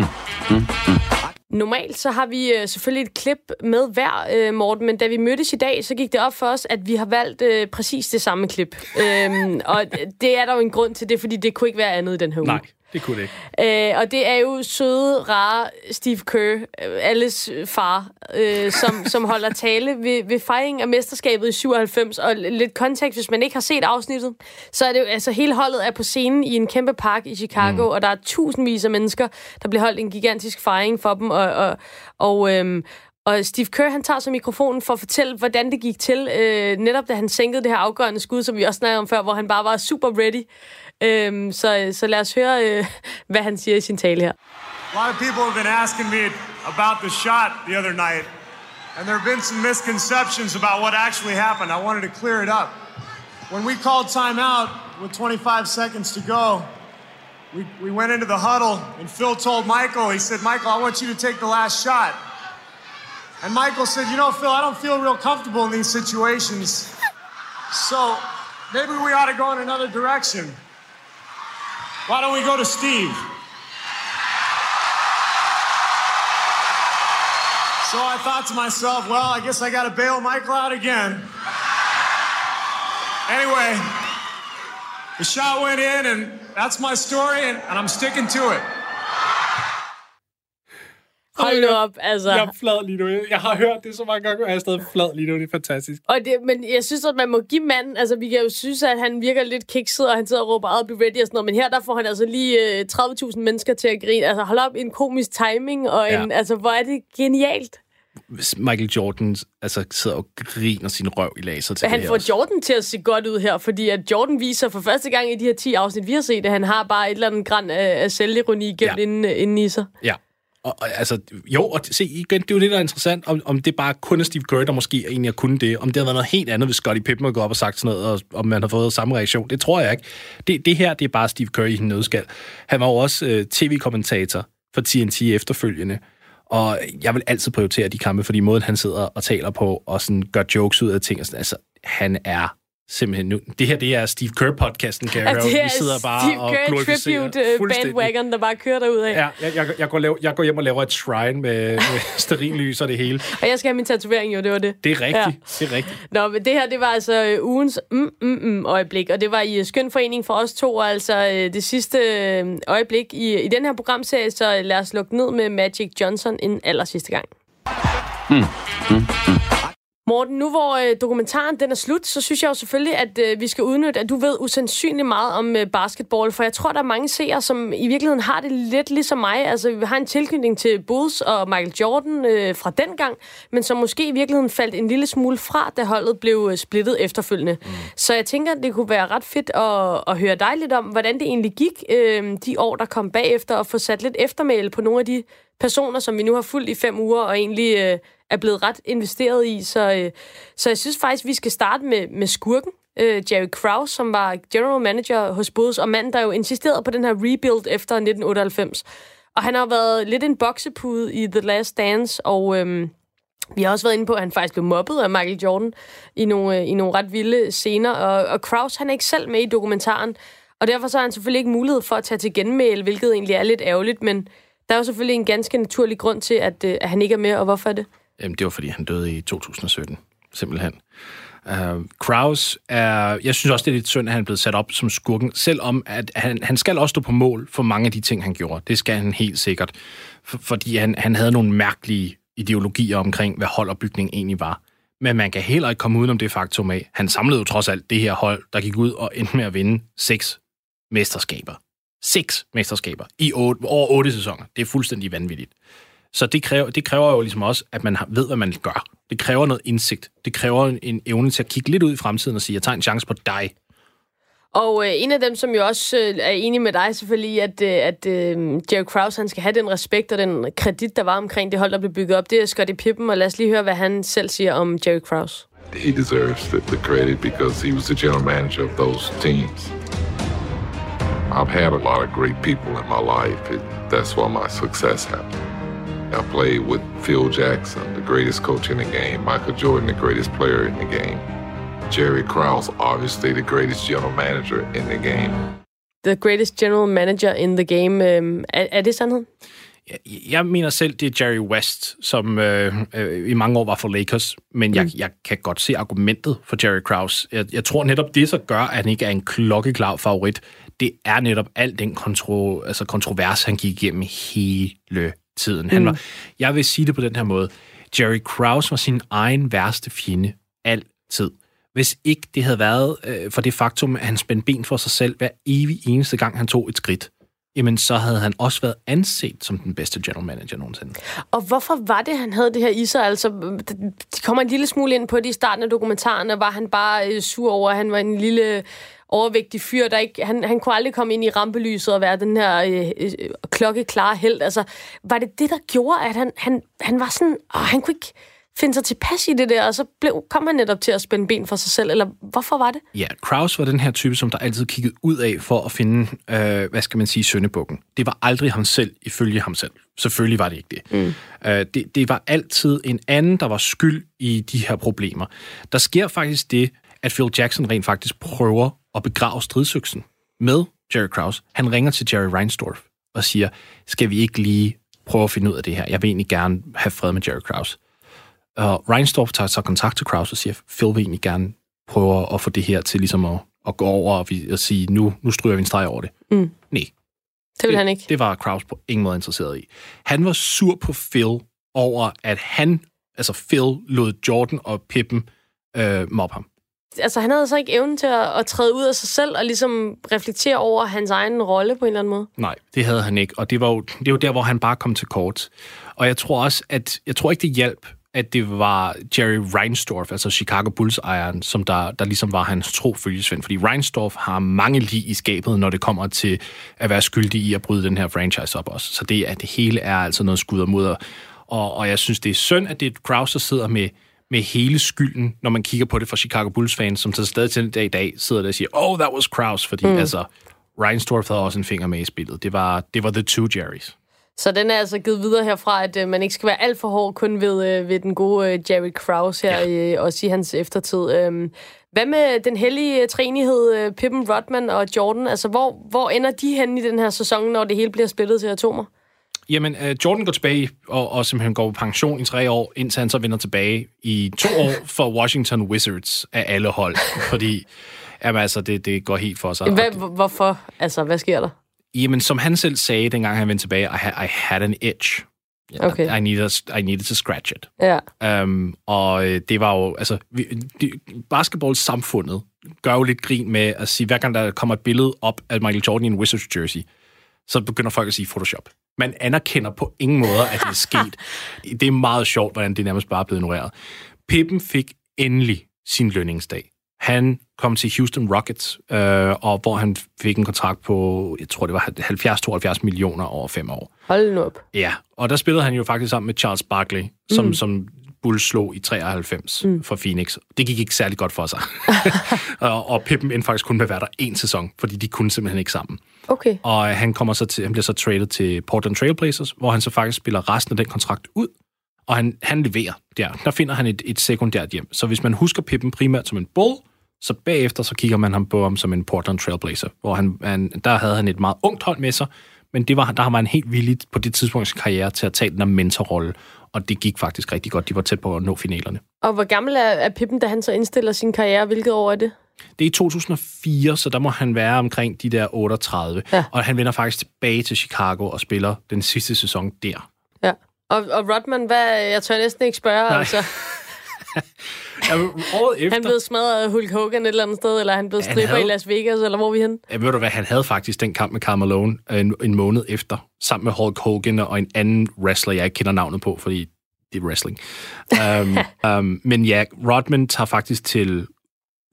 mm, mm. Normalt så har vi øh, selvfølgelig et klip med hver, øh, Morten, men da vi mødtes i dag, så gik det op for os, at vi har valgt øh, præcis det samme klip. øhm, og det er der jo en grund til det, fordi det kunne ikke være andet i den her uge. Nej, det kunne det ikke. Øh, og det er jo søde, rare Steve Kerr, øh, alles far, øh, som, som holder tale ved, ved fejringen af mesterskabet i 97. Og lidt kontekst, hvis man ikke har set afsnittet, så er det jo, altså hele holdet er på scenen i en kæmpe park i Chicago, mm. og der er tusindvis af mennesker, der bliver holdt en gigantisk fejring for dem, og, og, og øhm, og Steve Kerr, han tager så mikrofonen for at fortælle, hvordan det gik til, øh, netop da han sænkede det her afgørende skud, som vi også snakkede om før, hvor han bare var super ready. Øhm, så, så lad os høre, øh, hvad han siger i sin tale her. A lot of people have been asking me about the shot the other night, and there have been some misconceptions about what actually happened. I wanted to clear it up. When we called timeout with 25 seconds to go, we, we went into the huddle, and Phil told Michael, he said, Michael, I want you to take the last shot. And Michael said, You know, Phil, I don't feel real comfortable in these situations. So maybe we ought to go in another direction. Why don't we go to Steve? So I thought to myself, well, I guess I got to bail Michael out again. Anyway, the shot went in, and that's my story, and, and I'm sticking to it. Hold op, altså. Jeg er flad lige nu. Jeg har hørt det så mange gange, og jeg er stadig flad lige nu. Det er fantastisk. Og det, men jeg synes, at man må give manden, altså vi kan jo synes, at han virker lidt kikset, og han sidder og råber, I'll be ready og sådan noget, men her der får han altså lige øh, 30.000 mennesker til at grine. Altså hold op, en komisk timing, og en, Ja. altså hvor er det genialt. Hvis Michael Jordan altså, sidder og griner sin røv i laser til Han får også. Jordan til at se godt ud her, fordi at Jordan viser for første gang i de her 10 afsnit, vi har set, at han har bare et eller andet græn af, af selvironi gemt ja. inden, inden i sig. Ja. Og, og, altså, jo, og se igen, det er jo det, der er interessant, om, om det bare kun er Steve Kerr, der måske egentlig har kunnet det, om det havde været noget helt andet, hvis Scottie Pippen havde gået op og sagt sådan noget, og om man har fået samme reaktion. Det tror jeg ikke. Det, det her, det er bare Steve Kerr i en nødskal. Han var jo også øh, tv-kommentator for TNT efterfølgende, og jeg vil altid prioritere de kampe, fordi måden, han sidder og taler på, og sådan gør jokes ud af ting, og sådan, altså, han er simpelthen nu. Det her, det er Steve Kerr-podcasten, kan jeg høre. Vi sidder bare Steve og Kerr glorificerer tribute fuldstændig. bandwagon, der bare kører derud af. Ja, jeg, jeg, jeg, går lav, jeg går hjem og laver et shrine med, med sterinlys og det hele. Og jeg skal have min tatovering, jo, det var det. Det er rigtigt, ja. det er rigtigt. Nå, men det her, det var altså øh, ugens mm, mm, mm, øjeblik, og det var i øh, Skøn Forening for os to, og altså det sidste øjeblik i, i den her programserie, så lad os lukke ned med Magic Johnson en aller sidste gang. Mm, mm, mm. Morten, nu hvor øh, dokumentaren den er slut, så synes jeg jo selvfølgelig, at øh, vi skal udnytte, at du ved usandsynligt meget om øh, basketball, for jeg tror, der er mange seere, som i virkeligheden har det lidt ligesom mig. Altså, vi har en tilknytning til Bulls og Michael Jordan øh, fra den gang, men som måske i virkeligheden faldt en lille smule fra, da holdet blev øh, splittet efterfølgende. Mm. Så jeg tænker, det kunne være ret fedt at, at høre dig lidt om, hvordan det egentlig gik øh, de år, der kom bagefter, og få sat lidt eftermæle på nogle af de personer, som vi nu har fulgt i fem uger, og egentlig øh, er blevet ret investeret i. Så, øh, så jeg synes faktisk, vi skal starte med, med skurken, øh, Jerry Krause, som var general manager hos Bulls, og manden, der jo insisterede på den her rebuild efter 1998. Og han har været lidt en boksepude i The Last Dance, og... øhm, vi har også været inde på, at han faktisk blev mobbet af Michael Jordan i nogle, øh, i nogle ret vilde scener, og, og Kraus han er ikke selv med i dokumentaren, og derfor så har han selvfølgelig ikke mulighed for at tage til genmæl, hvilket egentlig er lidt ærgerligt, men der er jo selvfølgelig en ganske naturlig grund til, at, øh, at han ikke er med, og hvorfor er det? Jamen, det var, fordi han døde i 2017, simpelthen. Uh, Kraus er... Jeg synes også, det er lidt synd, at han er blevet sat op som skurken, selvom at han, han skal også stå på mål for mange af de ting, han gjorde. Det skal han helt sikkert. For, fordi han, han havde nogle mærkelige ideologier omkring, hvad holdopbygning egentlig var. Men man kan heller ikke komme udenom det faktum af, han samlede jo trods alt det her hold, der gik ud og endte med at vinde seks mesterskaber. Seks mesterskaber i otte, over otte sæsoner. Det er fuldstændig vanvittigt. Så det kræver, det kræver jo ligesom også, at man ved, hvad man gør. Det kræver noget indsigt. Det kræver en, en evne til at kigge lidt ud i fremtiden og sige, jeg tager en chance på dig. Og øh, en af dem, som jo også øh, er enig med dig selvfølgelig, i, at, øh, at øh, Jerry Krause han skal have den respekt og den kredit, der var omkring det hold, der blev bygget op, det er Scottie Pippen, og lad os lige høre, hvad han selv siger om Jerry Krause. He deserves the, the credit because he was the general manager of those teams. I've had a lot of great people in my life. It, that's why my success happened. I played with Phil Jackson, the greatest coach in the game, Michael Jordan, the greatest player in the game, Jerry Krause, obviously the greatest general manager in the game. The greatest general manager in the game. Øh, er, er det sandheden? Jeg mener selv, det er Jerry West, som øh, øh, i mange år var for Lakers, men jeg, jeg kan godt se argumentet for Jerry Krause. Jeg, jeg tror netop, det så gør, at han ikke er en klokkeklar favorit. Det er netop al den kontro, altså kontrovers, han gik igennem hele tiden. Han Mm. var, jeg vil sige det på den her måde. Jerry Krause var sin egen værste fjende altid. Hvis ikke det havde været øh, for det faktum, at han spændte ben for sig selv hver evig eneste gang, han tog et skridt, jamen så havde han også været anset som den bedste general manager nogensinde. Og hvorfor var det, han havde det her i sig? Altså, de kommer en lille smule ind på det i starten af dokumentaren, og var han bare øh, sur over, at han var en lille overvægtig fyr, der ikke, han, han kunne aldrig komme ind i rampelyset og være den her øh, øh, klokkeklare held. Altså, var det det, der gjorde, at han, han, han var sådan, åh, han kunne ikke finde sig tilpas i det der, og så blev, kom han netop til at spænde ben for sig selv, eller hvorfor var det? Ja, Kraus var den her type, som der altid kiggede ud af for at finde, øh, hvad skal man sige, søndebukken. Det var aldrig ham selv, ifølge ham selv. Selvfølgelig var det ikke det. Mm. Øh, det. Det var altid en anden, der var skyld i de her problemer. Der sker faktisk det, at Phil Jackson rent faktisk prøver at begrave stridsøksen med Jerry Krause. Han ringer til Jerry Reinsdorf og siger, skal vi ikke lige prøve at finde ud af det her? Jeg vil egentlig gerne have fred med Jerry Krause. Og Reinsdorf tager så kontakt til Kraus og siger, Phil vil egentlig gerne prøve at få det her til ligesom at, at gå over og, vi, og sige, nu, nu stryger vi en streg over det. Mm. Nej. Det vil han ikke. Det var Kraus på ingen måde interesseret i. Han var sur på Phil over, at han, altså Phil, lod Jordan og Pippen øh, mobbe ham. Altså, han havde så ikke evnen til at, at træde ud af sig selv og ligesom reflektere over hans egen rolle på en eller anden måde. Nej, det havde han ikke, og det var jo, det var der, hvor han bare kom til kort. Og jeg tror også, at jeg tror ikke, det hjalp, at det var Jerry Reinsdorf, altså Chicago Bulls-ejeren, som der, der ligesom var hans tro følgesvend. Fordi Reinsdorf har mange lige i skabet, når det kommer til at være skyldig i at bryde den her franchise op også. Så det, at det hele er altså noget skud og mudder. Og, og jeg synes, det er synd, at det er Kraus, der sidder med, med hele skylden, når man kigger på det fra Chicago Bulls-fans, som så stadig til den dag i dag sidder der og siger, oh, that was Kraus, fordi Mm. altså, Reinsdorf havde også en finger med i spillet. Det var, det var the two Jerrys. Så den er altså givet videre herfra, at øh, man ikke skal være alt for hård kun ved, øh, ved den gode øh, Jerry Krause her, ja. øh, også i hans eftertid. Øhm, hvad med den hellige træenighed, øh, Pippen, Rodman og Jordan? Altså, hvor, hvor ender de henne i den her sæson, når det hele bliver splittet til atomer? Jamen, uh, Jordan går tilbage og, og simpelthen går på pension i tre år, indtil han så vender tilbage i to år for Washington Wizards af alle hold. Fordi jamen, altså, det, det går helt for sig. Hvad, hvor- hvorfor? Altså, hvad sker der? Jamen, som han selv sagde, dengang han vendte tilbage, I, ha- I had an itch. Okay. I, needed, I needed to scratch it. Ja. Um, og øh, det var jo, altså, vi, de, basketballsamfundet gør jo lidt grin med at sige, hver gang der kommer et billede op af Michael Jordan i en Wizards jersey, så begynder folk at sige Photoshop. Man anerkender på ingen måde, at det er sket. det er meget sjovt, hvordan det nærmest bare er blevet ignoreret. Pippen fik endelig sin lønningsdag. Han kom til Houston Rockets, øh, og hvor han fik en kontrakt på, jeg tror det var 70-72 millioner over fem år. Hold nu op. Ja, og der spillede han jo faktisk sammen med Charles Barkley, som, Mm. som Bulls slog i 93 mm. for Phoenix. Det gik ikke særlig godt for sig. og, og Pippen endte faktisk kun med at være der en sæson, fordi de kunne simpelthen ikke sammen. Okay. Og øh, han, kommer så til, han bliver så traded til Portland Trailblazers, hvor han så faktisk spiller resten af den kontrakt ud. Og han, han leverer der. Der finder han et, et sekundært hjem. Så hvis man husker Pippen primært som en bull, så bagefter så kigger man ham på ham som en Portland Trailblazer, hvor han, han, der havde han et meget ungt hold med sig, men det var, der var han helt villig på det tidspunkt i sin karriere til at tage den der mentorrolle og det gik faktisk rigtig godt. De var tæt på at nå finalerne. Og hvor gammel er, er Pippen, da han så indstiller sin karriere? Hvilket år er det? Det er i 2004, så der må han være omkring de der 38. Ja. Og han vender faktisk tilbage til Chicago og spiller den sidste sæson der. Ja. Og, og Rodman, hvad, jeg tør næsten ikke spørge, Nej. altså. Året efter... Han blev smadret af Hulk Hogan et eller andet sted, eller han blev stripper havde- i Las Vegas, eller hvor vi henne? Ja, ved du hvad, han havde faktisk den kamp med Karl Malone øh, en, en måned efter, sammen med Hulk Hogan og en anden wrestler, jeg ikke kender navnet på, fordi det er wrestling. um, um, men ja, Rodman tager faktisk til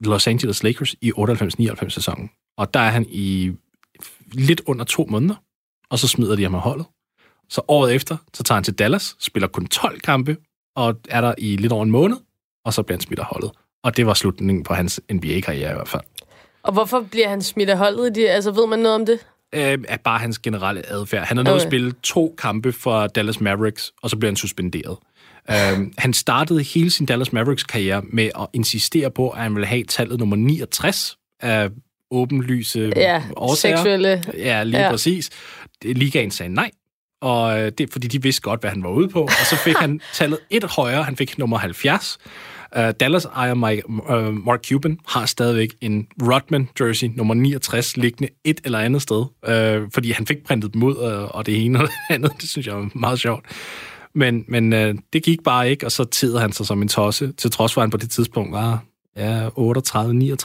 Los Angeles Lakers i 98-99 sæsonen, og der er han i lidt under to måneder, og så smider de ham af holdet. Så året efter, så tager han til Dallas, spiller kun 12 kampe, og er der i lidt over en måned, og så bliver han smidt af holdet. Og det var slutningen på hans NBA-karriere i hvert fald. Og hvorfor bliver han smidt af holdet? altså, ved man noget om det? øh, bare hans generelle adfærd. Han er nået Okay. at spille to kampe for Dallas Mavericks, og så blev han suspenderet. Øh, han startede hele sin Dallas Mavericks-karriere med at insistere på, at han ville have tallet nummer 69 af åbenlyse Ja, årsager. seksuelle. Ja, lige Ja. præcis. Ligaen sagde nej, og øh, det er fordi, de vidste godt, hvad han var ude på. Og så fik han tallet et højere. Han fik nummer 70. Uh, Dallas ejer Mike, uh, Mark Cuban har stadigvæk en Rodman jersey nummer 69 liggende et eller andet sted, uh, fordi han fik printet dem ud, uh, og det ene og det andet, det synes jeg var meget sjovt. Men, men uh, det gik bare ikke, og så tider han sig som en tosse, til trods for, at han på det tidspunkt var ja, 38-39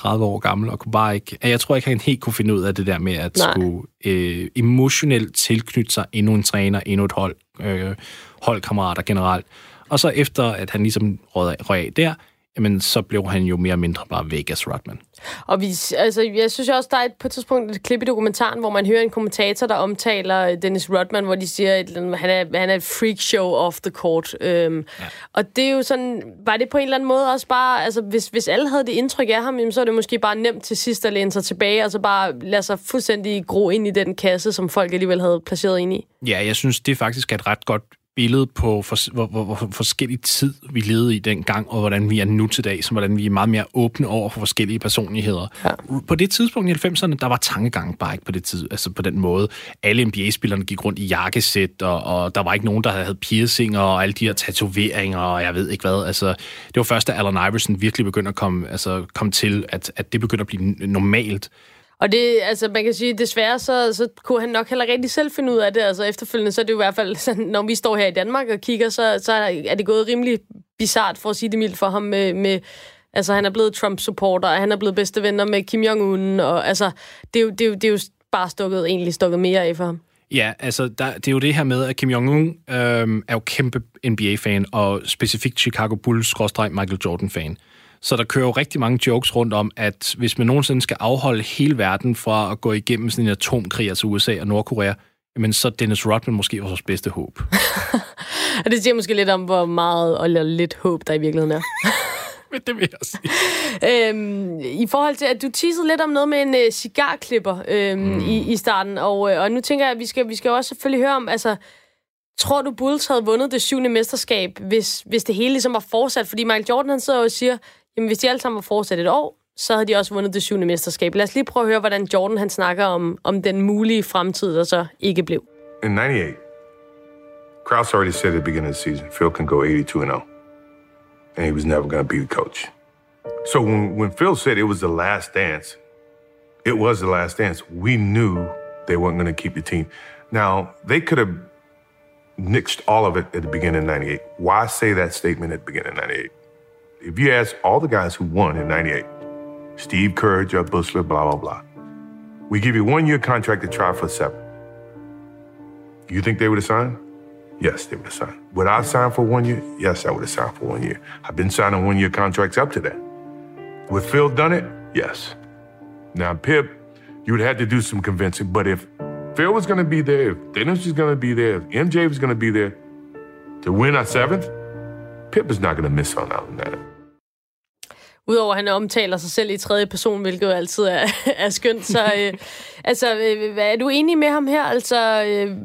år gammel, og kunne bare ikke, jeg tror ikke, han helt kunne finde ud af det der med at Nej. skulle øh, emotionelt tilknytte sig endnu en træner, endnu et hold, øh, holdkammerater generelt. Og så efter, at han ligesom røg røg af der, jamen, så blev han jo mere og mindre bare Vegas Rodman. Og vi, altså, jeg synes også, der er et, på et tidspunkt et klip i dokumentaren, hvor man hører en kommentator, der omtaler Dennis Rodman, hvor de siger, at han er, han er et freak show off the court. Øhm, ja. Og det er jo sådan, var det på en eller anden måde også bare, altså hvis, hvis alle havde det indtryk af ham, jamen, så er det måske bare nemt til sidst at læne sig tilbage, og så bare lade sig fuldstændig gro ind i den kasse, som folk alligevel havde placeret ind i. Ja, jeg synes, det faktisk er et ret godt billede på, for, hvor, hvor, hvor forskellig tid vi levede i dengang, og hvordan vi er nu til dag, så hvordan vi er meget mere åbne over for forskellige personligheder. Ja. På det tidspunkt i 90'erne, der var tankegangen bare ikke på det tid, altså på den måde. Alle NBA-spillerne gik rundt i jakkesæt, og, og der var ikke nogen, der havde piercinger og alle de her tatoveringer, og jeg ved ikke hvad. Altså, det var først, da Allen Iverson virkelig begyndte at komme, altså, komme til, at, at det begyndte at blive normalt. Og det, altså man kan sige, desværre så, så kunne han nok heller rigtig selv finde ud af det. Altså efterfølgende, så er det jo i hvert fald sådan, når vi står her i Danmark og kigger, så, så er det gået rimelig bizart for at sige det mildt for ham med, med altså han er blevet Trump-supporter, og han er blevet bedste venner med Kim Jong-un, og altså det er jo, det er jo, det er jo bare stukket, egentlig stukket mere af for ham. Ja, altså der, det er jo det her med, at Kim Jong-un øh, er jo kæmpe NBA-fan, og specifikt Chicago Bulls-Michael Jordan-fan. Så der kører jo rigtig mange jokes rundt om, at hvis man nogensinde skal afholde hele verden fra at gå igennem sådan en atomkrig, altså USA og Nordkorea, jamen så Dennis Rodman måske vores bedste håb. Og det siger måske lidt om, hvor meget eller lidt håb, der i virkeligheden er. Men det vil jeg sige. Øhm, I forhold til, at du teasede lidt om noget med en øh, cigarklipper øhm, mm. i, i starten, og, øh, og nu tænker jeg, at vi skal, vi skal også selvfølgelig høre om, altså, tror du Bulls havde vundet det syvende mesterskab, hvis, hvis det hele ligesom var fortsat? Fordi Michael Jordan, han sidder og siger, jamen hvis de alle sammen var fortsat et år, så havde de også vundet det syvende mesterskab. Lad os lige prøve at høre, hvordan Jordan han snakker om, om den mulige fremtid, der så ikke blev. In 98, Krause already said at the beginning of the season, Phil can go 82 and 0. And he was never going to be the coach. So when, when Phil said it was the last dance, it was the last dance. We knew they weren't going to keep the team. Now, they could have nixed all of it at the beginning of 98. Why say that statement at the beginning of 98? If you ask all the guys who won in 98, Steve Kerr, Judd Bushler, blah, blah, blah, we give you one year contract to try for seven. You think they would have signed? Yes, they would have signed. Would I sign for one year? Yes, I would have signed for one year. I've been signing one year contracts up to that. Would Phil done it? Yes. Now, Pip, you would have to do some convincing, but if Phil was going to be there, if Dennis was going to be there, if MJ was going to be there to win our seventh, Pip is not going to miss on out on that. Udover at han omtaler sig selv i tredje person, hvilket jo altid er, er skønt. Så øh, altså, øh, er du enig med ham her? Altså, øh,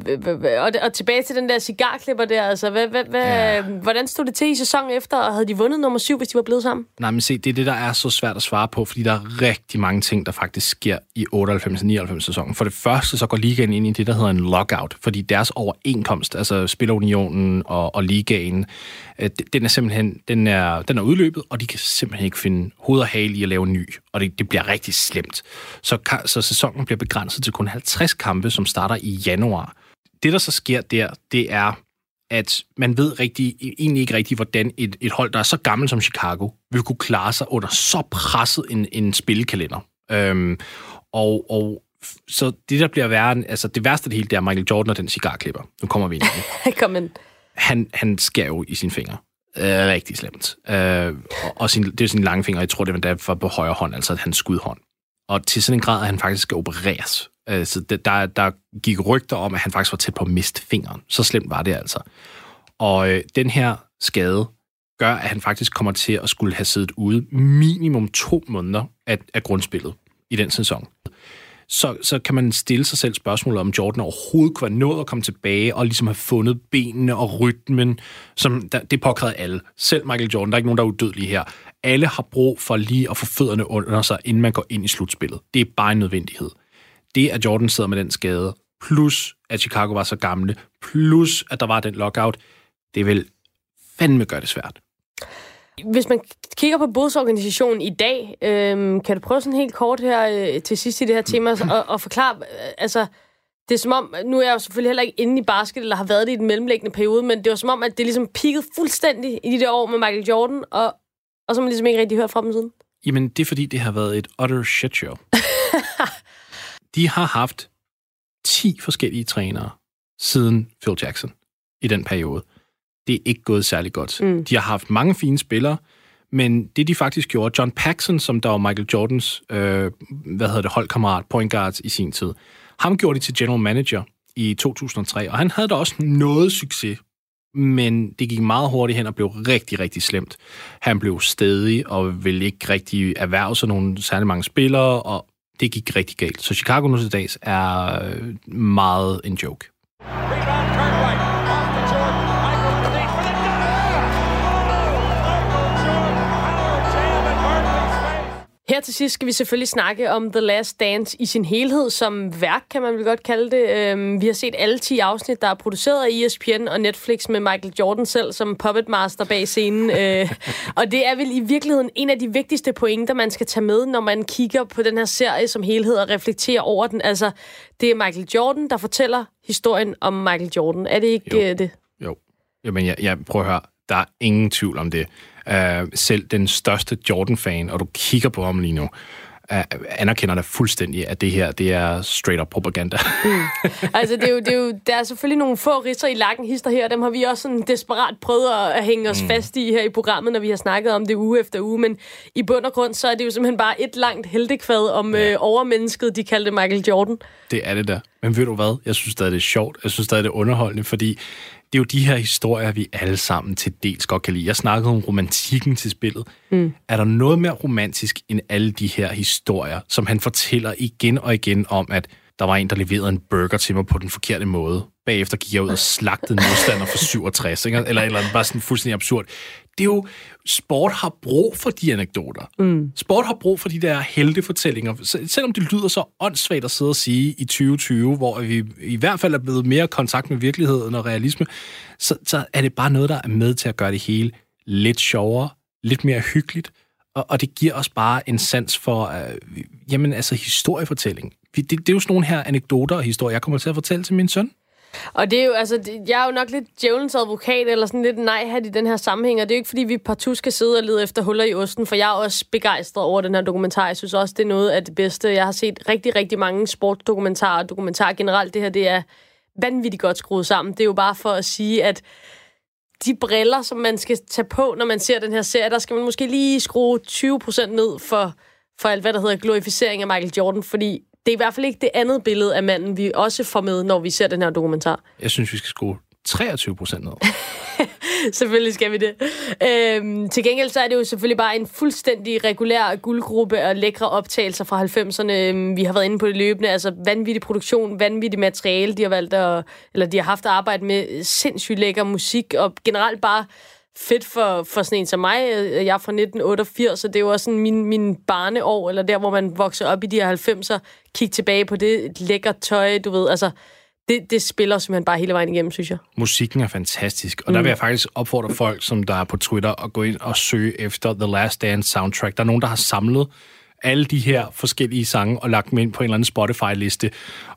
og, og tilbage til den der cigarklipper der. Altså, hvad, hvad, hvad, ja. hvordan stod det til i sæsonen efter, og havde de vundet nummer syv, hvis de var blevet sammen? Nej, men se, det er det, der er så svært at svare på, fordi der er rigtig mange ting, der faktisk sker i 98-99 sæsonen. For det første, så går ligaen ind i det, der hedder en lockout, fordi deres overenkomst, altså Spilunionen og, og ligaen, øh, Øh, den er simpelthen den er, den er udløbet, og de kan simpelthen ikke finde hoved og hale i at lave en ny, og det, det bliver rigtig slemt. Så, så sæsonen bliver begrænset til kun 50 kampe, som starter i januar. Det, der så sker der, det er, at man ved rigtig, e, egentlig ikke rigtig, hvordan et, et hold, der er så gammelt som Chicago, vil kunne klare sig under så presset en, en spillekalender. Øhm, og, og så det, der bliver værre, altså det værste af det hele, det er Michael Jordan og den cigarklipper. Nu kommer vi ind i det. Kom ind. Han, han skærer jo i sine fingre. Øh, rigtig slemt. Øh, og sin, det er sin lange finger, jeg tror, det var derfor på højre hånd, altså at han skudhånd. Og til sådan en grad, at han faktisk skal opereres. Øh, så det, der, der gik rygter om, at han faktisk var tæt på at miste fingeren. Så slemt var det altså. Og øh, den her skade gør, at han faktisk kommer til at skulle have siddet ude minimum to måneder af, af grundspillet i den sæson så, så kan man stille sig selv spørgsmålet, om Jordan overhovedet kunne have nået at komme tilbage og ligesom have fundet benene og rytmen, som der, det påkrævede alle. Selv Michael Jordan, der er ikke nogen, der er udødelige her. Alle har brug for lige at få fødderne under sig, inden man går ind i slutspillet. Det er bare en nødvendighed. Det, at Jordan sidder med den skade, plus at Chicago var så gamle, plus at der var den lockout, det vil fandme gøre det svært. Hvis man kigger på bådsorganisationen i dag, øhm, kan du prøve sådan helt kort her øh, til sidst i det her tema og, og forklare, øh, altså, det er som om, nu er jeg jo selvfølgelig heller ikke inde i basket, eller har været det i den mellemlæggende periode, men det var som om, at det ligesom peakede fuldstændig i de der år med Michael Jordan, og, og så har man ligesom ikke rigtig hørt fra dem siden. Jamen, det er fordi, det har været et utter shit show. de har haft 10 forskellige trænere siden Phil Jackson i den periode det er ikke gået særlig godt. Mm. De har haft mange fine spillere, men det de faktisk gjorde, John Paxson, som der var Michael Jordans, øh, hvad hedder det, holdkammerat, point guard i sin tid, ham gjorde de til general manager i 2003, og han havde da også noget succes, men det gik meget hurtigt hen og blev rigtig, rigtig slemt. Han blev stedig og ville ikke rigtig erhverve sig nogle særlig mange spillere, og det gik rigtig galt. Så Chicago nu til dags er meget en joke. Her til sidst skal vi selvfølgelig snakke om The Last Dance i sin helhed, som værk, kan man vel godt kalde det. Øhm, vi har set alle 10 afsnit, der er produceret af ESPN og Netflix med Michael Jordan selv som puppet master bag scenen. Øh, og det er vel i virkeligheden en af de vigtigste pointer, man skal tage med, når man kigger på den her serie som helhed og reflekterer over den. Altså, det er Michael Jordan, der fortæller historien om Michael Jordan. Er det ikke jo. Øh, det? Jo. Jamen, jeg, jeg prøver at høre. Der er ingen tvivl om det uh, selv den største Jordan-fan, og du kigger på ham lige nu, anerkender det fuldstændig, at det her, det er straight up propaganda. mm. Altså, det er, jo, det er jo, der er selvfølgelig nogle få ridser i lakken hister her, dem har vi også sådan desperat prøvet at hænge os mm. fast i her i programmet, når vi har snakket om det uge efter uge, men i bund og grund, så er det jo simpelthen bare et langt heldekvad om ja. øh, overmennesket, de kaldte Michael Jordan. Det er det der. Men ved du hvad? Jeg synes stadig, det er sjovt. Jeg synes stadig, det er underholdende, fordi det er jo de her historier, vi alle sammen til dels godt kan lide. Jeg snakkede om romantikken til spillet. Mm. Er der noget mere romantisk end alle de her historier, som han fortæller igen og igen om, at der var en, der leverede en burger til mig på den forkerte måde. Bagefter gik jeg ud og slagtede en modstander for 67, ikke? Eller, eller bare sådan fuldstændig absurd. Det er jo, sport har brug for de anekdoter. Mm. Sport har brug for de der heltefortællinger. Selvom det lyder så åndssvagt at sidde og sige i 2020, hvor vi i hvert fald er blevet mere kontakt med virkeligheden og realisme, så, så er det bare noget, der er med til at gøre det hele lidt sjovere, lidt mere hyggeligt, og, og det giver os bare en sans for, øh, jamen altså historiefortælling. Det, det er jo sådan nogle her anekdoter og historier, jeg kommer til at fortælle til min søn. Og det er jo, altså, jeg er jo nok lidt djævelens advokat, eller sådan lidt nej i den her sammenhæng, og det er jo ikke, fordi vi partout skal sidde og lede efter huller i osten, for jeg er også begejstret over den her dokumentar. Jeg synes også, det er noget af det bedste. Jeg har set rigtig, rigtig mange sportsdokumentarer og dokumentarer generelt. Det her, det er vanvittigt godt skruet sammen. Det er jo bare for at sige, at de briller, som man skal tage på, når man ser den her serie, der skal man måske lige skrue 20% ned for, for alt, hvad der hedder glorificering af Michael Jordan, fordi det er i hvert fald ikke det andet billede af manden, vi også får med, når vi ser den her dokumentar. Jeg synes, vi skal skrue 23 procent ned. selvfølgelig skal vi det. Øhm, til gengæld så er det jo selvfølgelig bare en fuldstændig regulær guldgruppe og lækre optagelser fra 90'erne. Øhm, vi har været inde på det løbende. Altså vanvittig produktion, vanvittig materiale, de har valgt at, eller de har haft at arbejde med sindssygt lækker musik, og generelt bare fedt for, for sådan en som mig. Jeg er fra 1988, så det er jo også sådan min, min barneår, eller der, hvor man vokser op i de her 90'er. Kig tilbage på det, lækker tøj, du ved, altså det, det spiller simpelthen bare hele vejen igennem, synes jeg. Musikken er fantastisk, og der vil jeg faktisk opfordre folk, som der er på Twitter, at gå ind og søge efter The Last Dance soundtrack. Der er nogen, der har samlet alle de her forskellige sange og lagt dem ind på en eller anden Spotify-liste.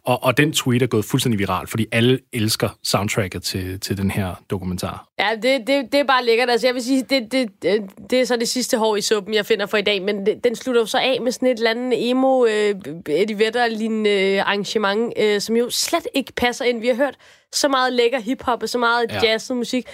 Og, og den tweet er gået fuldstændig viral, fordi alle elsker soundtracket til, til den her dokumentar. Ja, det, det, det er bare lækkert. Altså, jeg vil sige, det, det, det, det er så det sidste hår i suppen, jeg finder for i dag, men det, den slutter jo så af med sådan et eller andet emo øh, Eddie Vedder-lignende øh, arrangement, øh, som jo slet ikke passer ind. Vi har hørt så meget lækker hiphop og så meget ja. jazzet musik.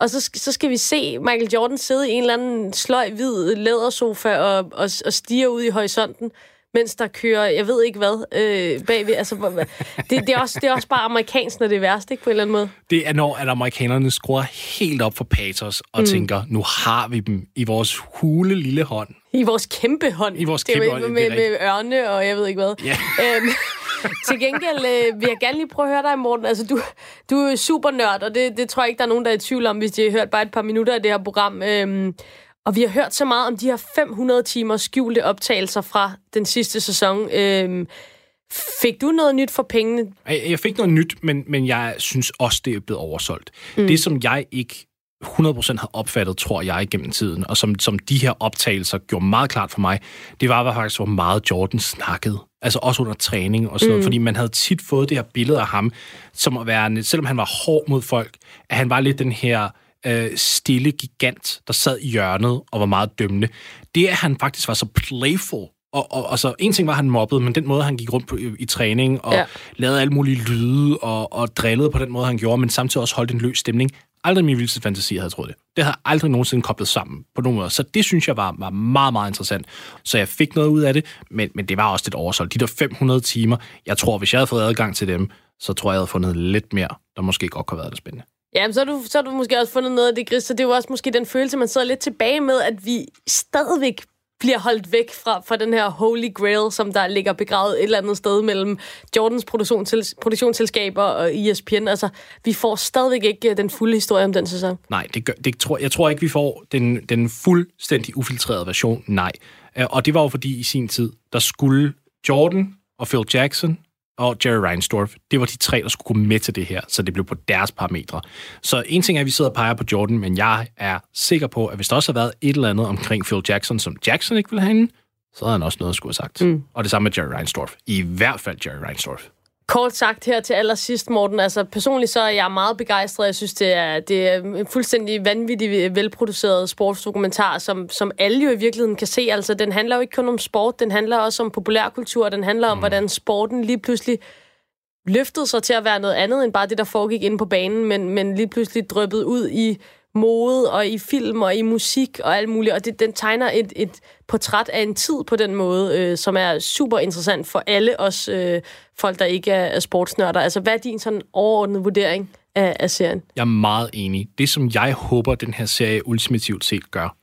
Og så, så skal vi se Michael Jordan sidde i en eller anden sløj, hvid lædersofa og, og, og stige ud i horisonten, mens der kører, jeg ved ikke hvad, øh, bagved. Altså, det, det, er også, det er også bare amerikansk, når det er værst, ikke på en eller anden måde? Det er, når at amerikanerne skruer helt op for patos og mm. tænker, nu har vi dem i vores hule lille hånd. I vores kæmpe hånd. I vores kæmpe hånd. Med, med, med ørne og jeg ved ikke hvad. Ja. Øhm, til gengæld øh, vil jeg gerne lige prøve at høre dig, Morten. Altså, du, du er super nørd, og det, det tror jeg ikke, der er nogen, der er i tvivl om, hvis de har hørt bare et par minutter af det her program. Øhm, og vi har hørt så meget om de her 500 timer skjulte optagelser fra den sidste sæson. Øhm, fik du noget nyt for pengene? Jeg fik noget nyt, men, men jeg synes også, det er blevet oversolgt. Mm. Det, som jeg ikke 100% har opfattet, tror jeg, gennem tiden, og som, som de her optagelser gjorde meget klart for mig, det var, var faktisk, hvor meget Jordan snakkede. Altså også under træning og sådan mm. noget, fordi man havde tit fået det her billede af ham, som at være, selvom han var hård mod folk, at han var lidt den her øh, stille gigant, der sad i hjørnet og var meget dømmende. Det, at han faktisk var så playful, og, og, og så en ting var, at han mobbede, men den måde, han gik rundt på, i, i træning og ja. lavede alle mulige lyde og, og drillede på den måde, han gjorde, men samtidig også holdt en løs stemning. Aldrig i min vildeste fantasi havde jeg troet det. Det har aldrig nogensinde koblet sammen på nogen måde. Så det synes jeg var, var meget, meget interessant. Så jeg fik noget ud af det, men, men det var også lidt oversolgt. De der 500 timer, jeg tror, hvis jeg havde fået adgang til dem, så tror jeg, jeg havde fundet lidt mere, der måske godt kunne have været det spændende. Ja, så har, du, så har du måske også fundet noget af det Chris, så det er jo også måske den følelse, man sidder lidt tilbage med, at vi stadigvæk bliver holdt væk fra, fra den her holy grail, som der ligger begravet et eller andet sted mellem Jordans produktionsselskaber og ESPN. Altså, vi får stadigvæk ikke øh, den fulde historie om den sæson. Nej, det gør, det tror, jeg tror ikke, vi får den, den fuldstændig ufiltrerede version. Nej. Øh, og det var jo fordi i sin tid, der skulle Jordan og Phil Jackson og Jerry Reinsdorf, det var de tre, der skulle gå med til det her, så det blev på deres parametre. Så en ting er, at vi sidder og peger på Jordan, men jeg er sikker på, at hvis der også har været et eller andet omkring Phil Jackson, som Jackson ikke ville have hende, så havde han også noget at skulle have sagt. Mm. Og det samme med Jerry Reinsdorf. I hvert fald Jerry Reinsdorf. Kort sagt her til allersidst, Morten, altså personligt så er jeg meget begejstret. Jeg synes, det er, det er en fuldstændig vanvittig velproduceret sportsdokumentar, som, som alle jo i virkeligheden kan se. Altså, den handler jo ikke kun om sport, den handler også om populærkultur, den handler om, mm. hvordan sporten lige pludselig løftede sig til at være noget andet end bare det, der foregik inde på banen, men, men lige pludselig drøbet ud i mode og i film og i musik og alt muligt. Og det, den tegner et, et portræt af en tid på den måde, øh, som er super interessant for alle os øh, folk, der ikke er, er sportsnørder. Altså, hvad er din sådan overordnede vurdering af, af serien? Jeg er meget enig. Det, som jeg håber, den her serie ultimativt set gør,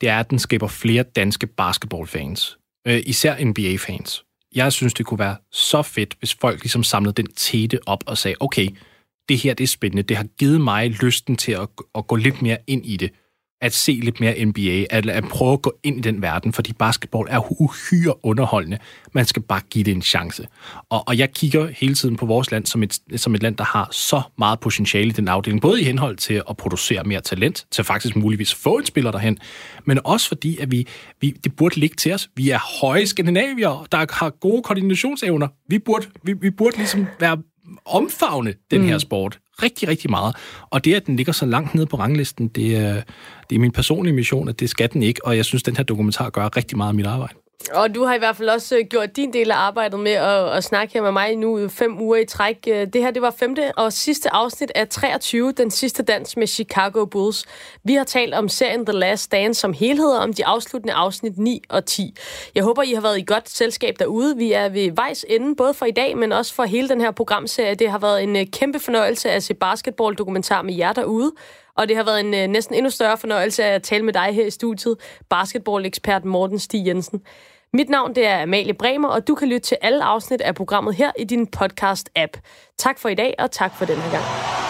det er, at den skaber flere danske basketballfans. Øh, især NBA-fans. Jeg synes, det kunne være så fedt, hvis folk ligesom samlede den tete op og sagde, okay, det her det er spændende. Det har givet mig lysten til at, at gå lidt mere ind i det. At se lidt mere NBA, at, at prøve at gå ind i den verden, fordi basketball er uhyre underholdende. Man skal bare give det en chance. Og, og jeg kigger hele tiden på vores land som et, som et land, der har så meget potentiale i den afdeling, både i henhold til at producere mere talent, til faktisk muligvis få en spiller derhen, men også fordi, at vi, vi, det burde ligge til os. Vi er høje skandinavier, der har gode koordinationsevner. Vi burde, vi, vi burde ligesom være omfavne den her mm. sport rigtig, rigtig meget. Og det, at den ligger så langt nede på ranglisten, det er, det er min personlige mission, at det skal den ikke, og jeg synes, den her dokumentar gør rigtig meget af mit arbejde. Og du har i hvert fald også øh, gjort din del af arbejdet med at, at snakke her med mig nu fem uger i træk. Øh, det her det var femte og sidste afsnit af 23, den sidste dans med Chicago Bulls. Vi har talt om serien The Last Dance som helhed, om de afsluttende afsnit 9 og 10. Jeg håber, I har været i godt selskab derude. Vi er ved vejs ende, både for i dag, men også for hele den her programserie. Det har været en øh, kæmpe fornøjelse at se basketball-dokumentar med jer derude. Og det har været en øh, næsten endnu større fornøjelse at tale med dig her i studiet, basketball-ekspert Morten Stig Jensen. Mit navn det er Amalie Bremer, og du kan lytte til alle afsnit af programmet her i din podcast-app. Tak for i dag, og tak for den her gang.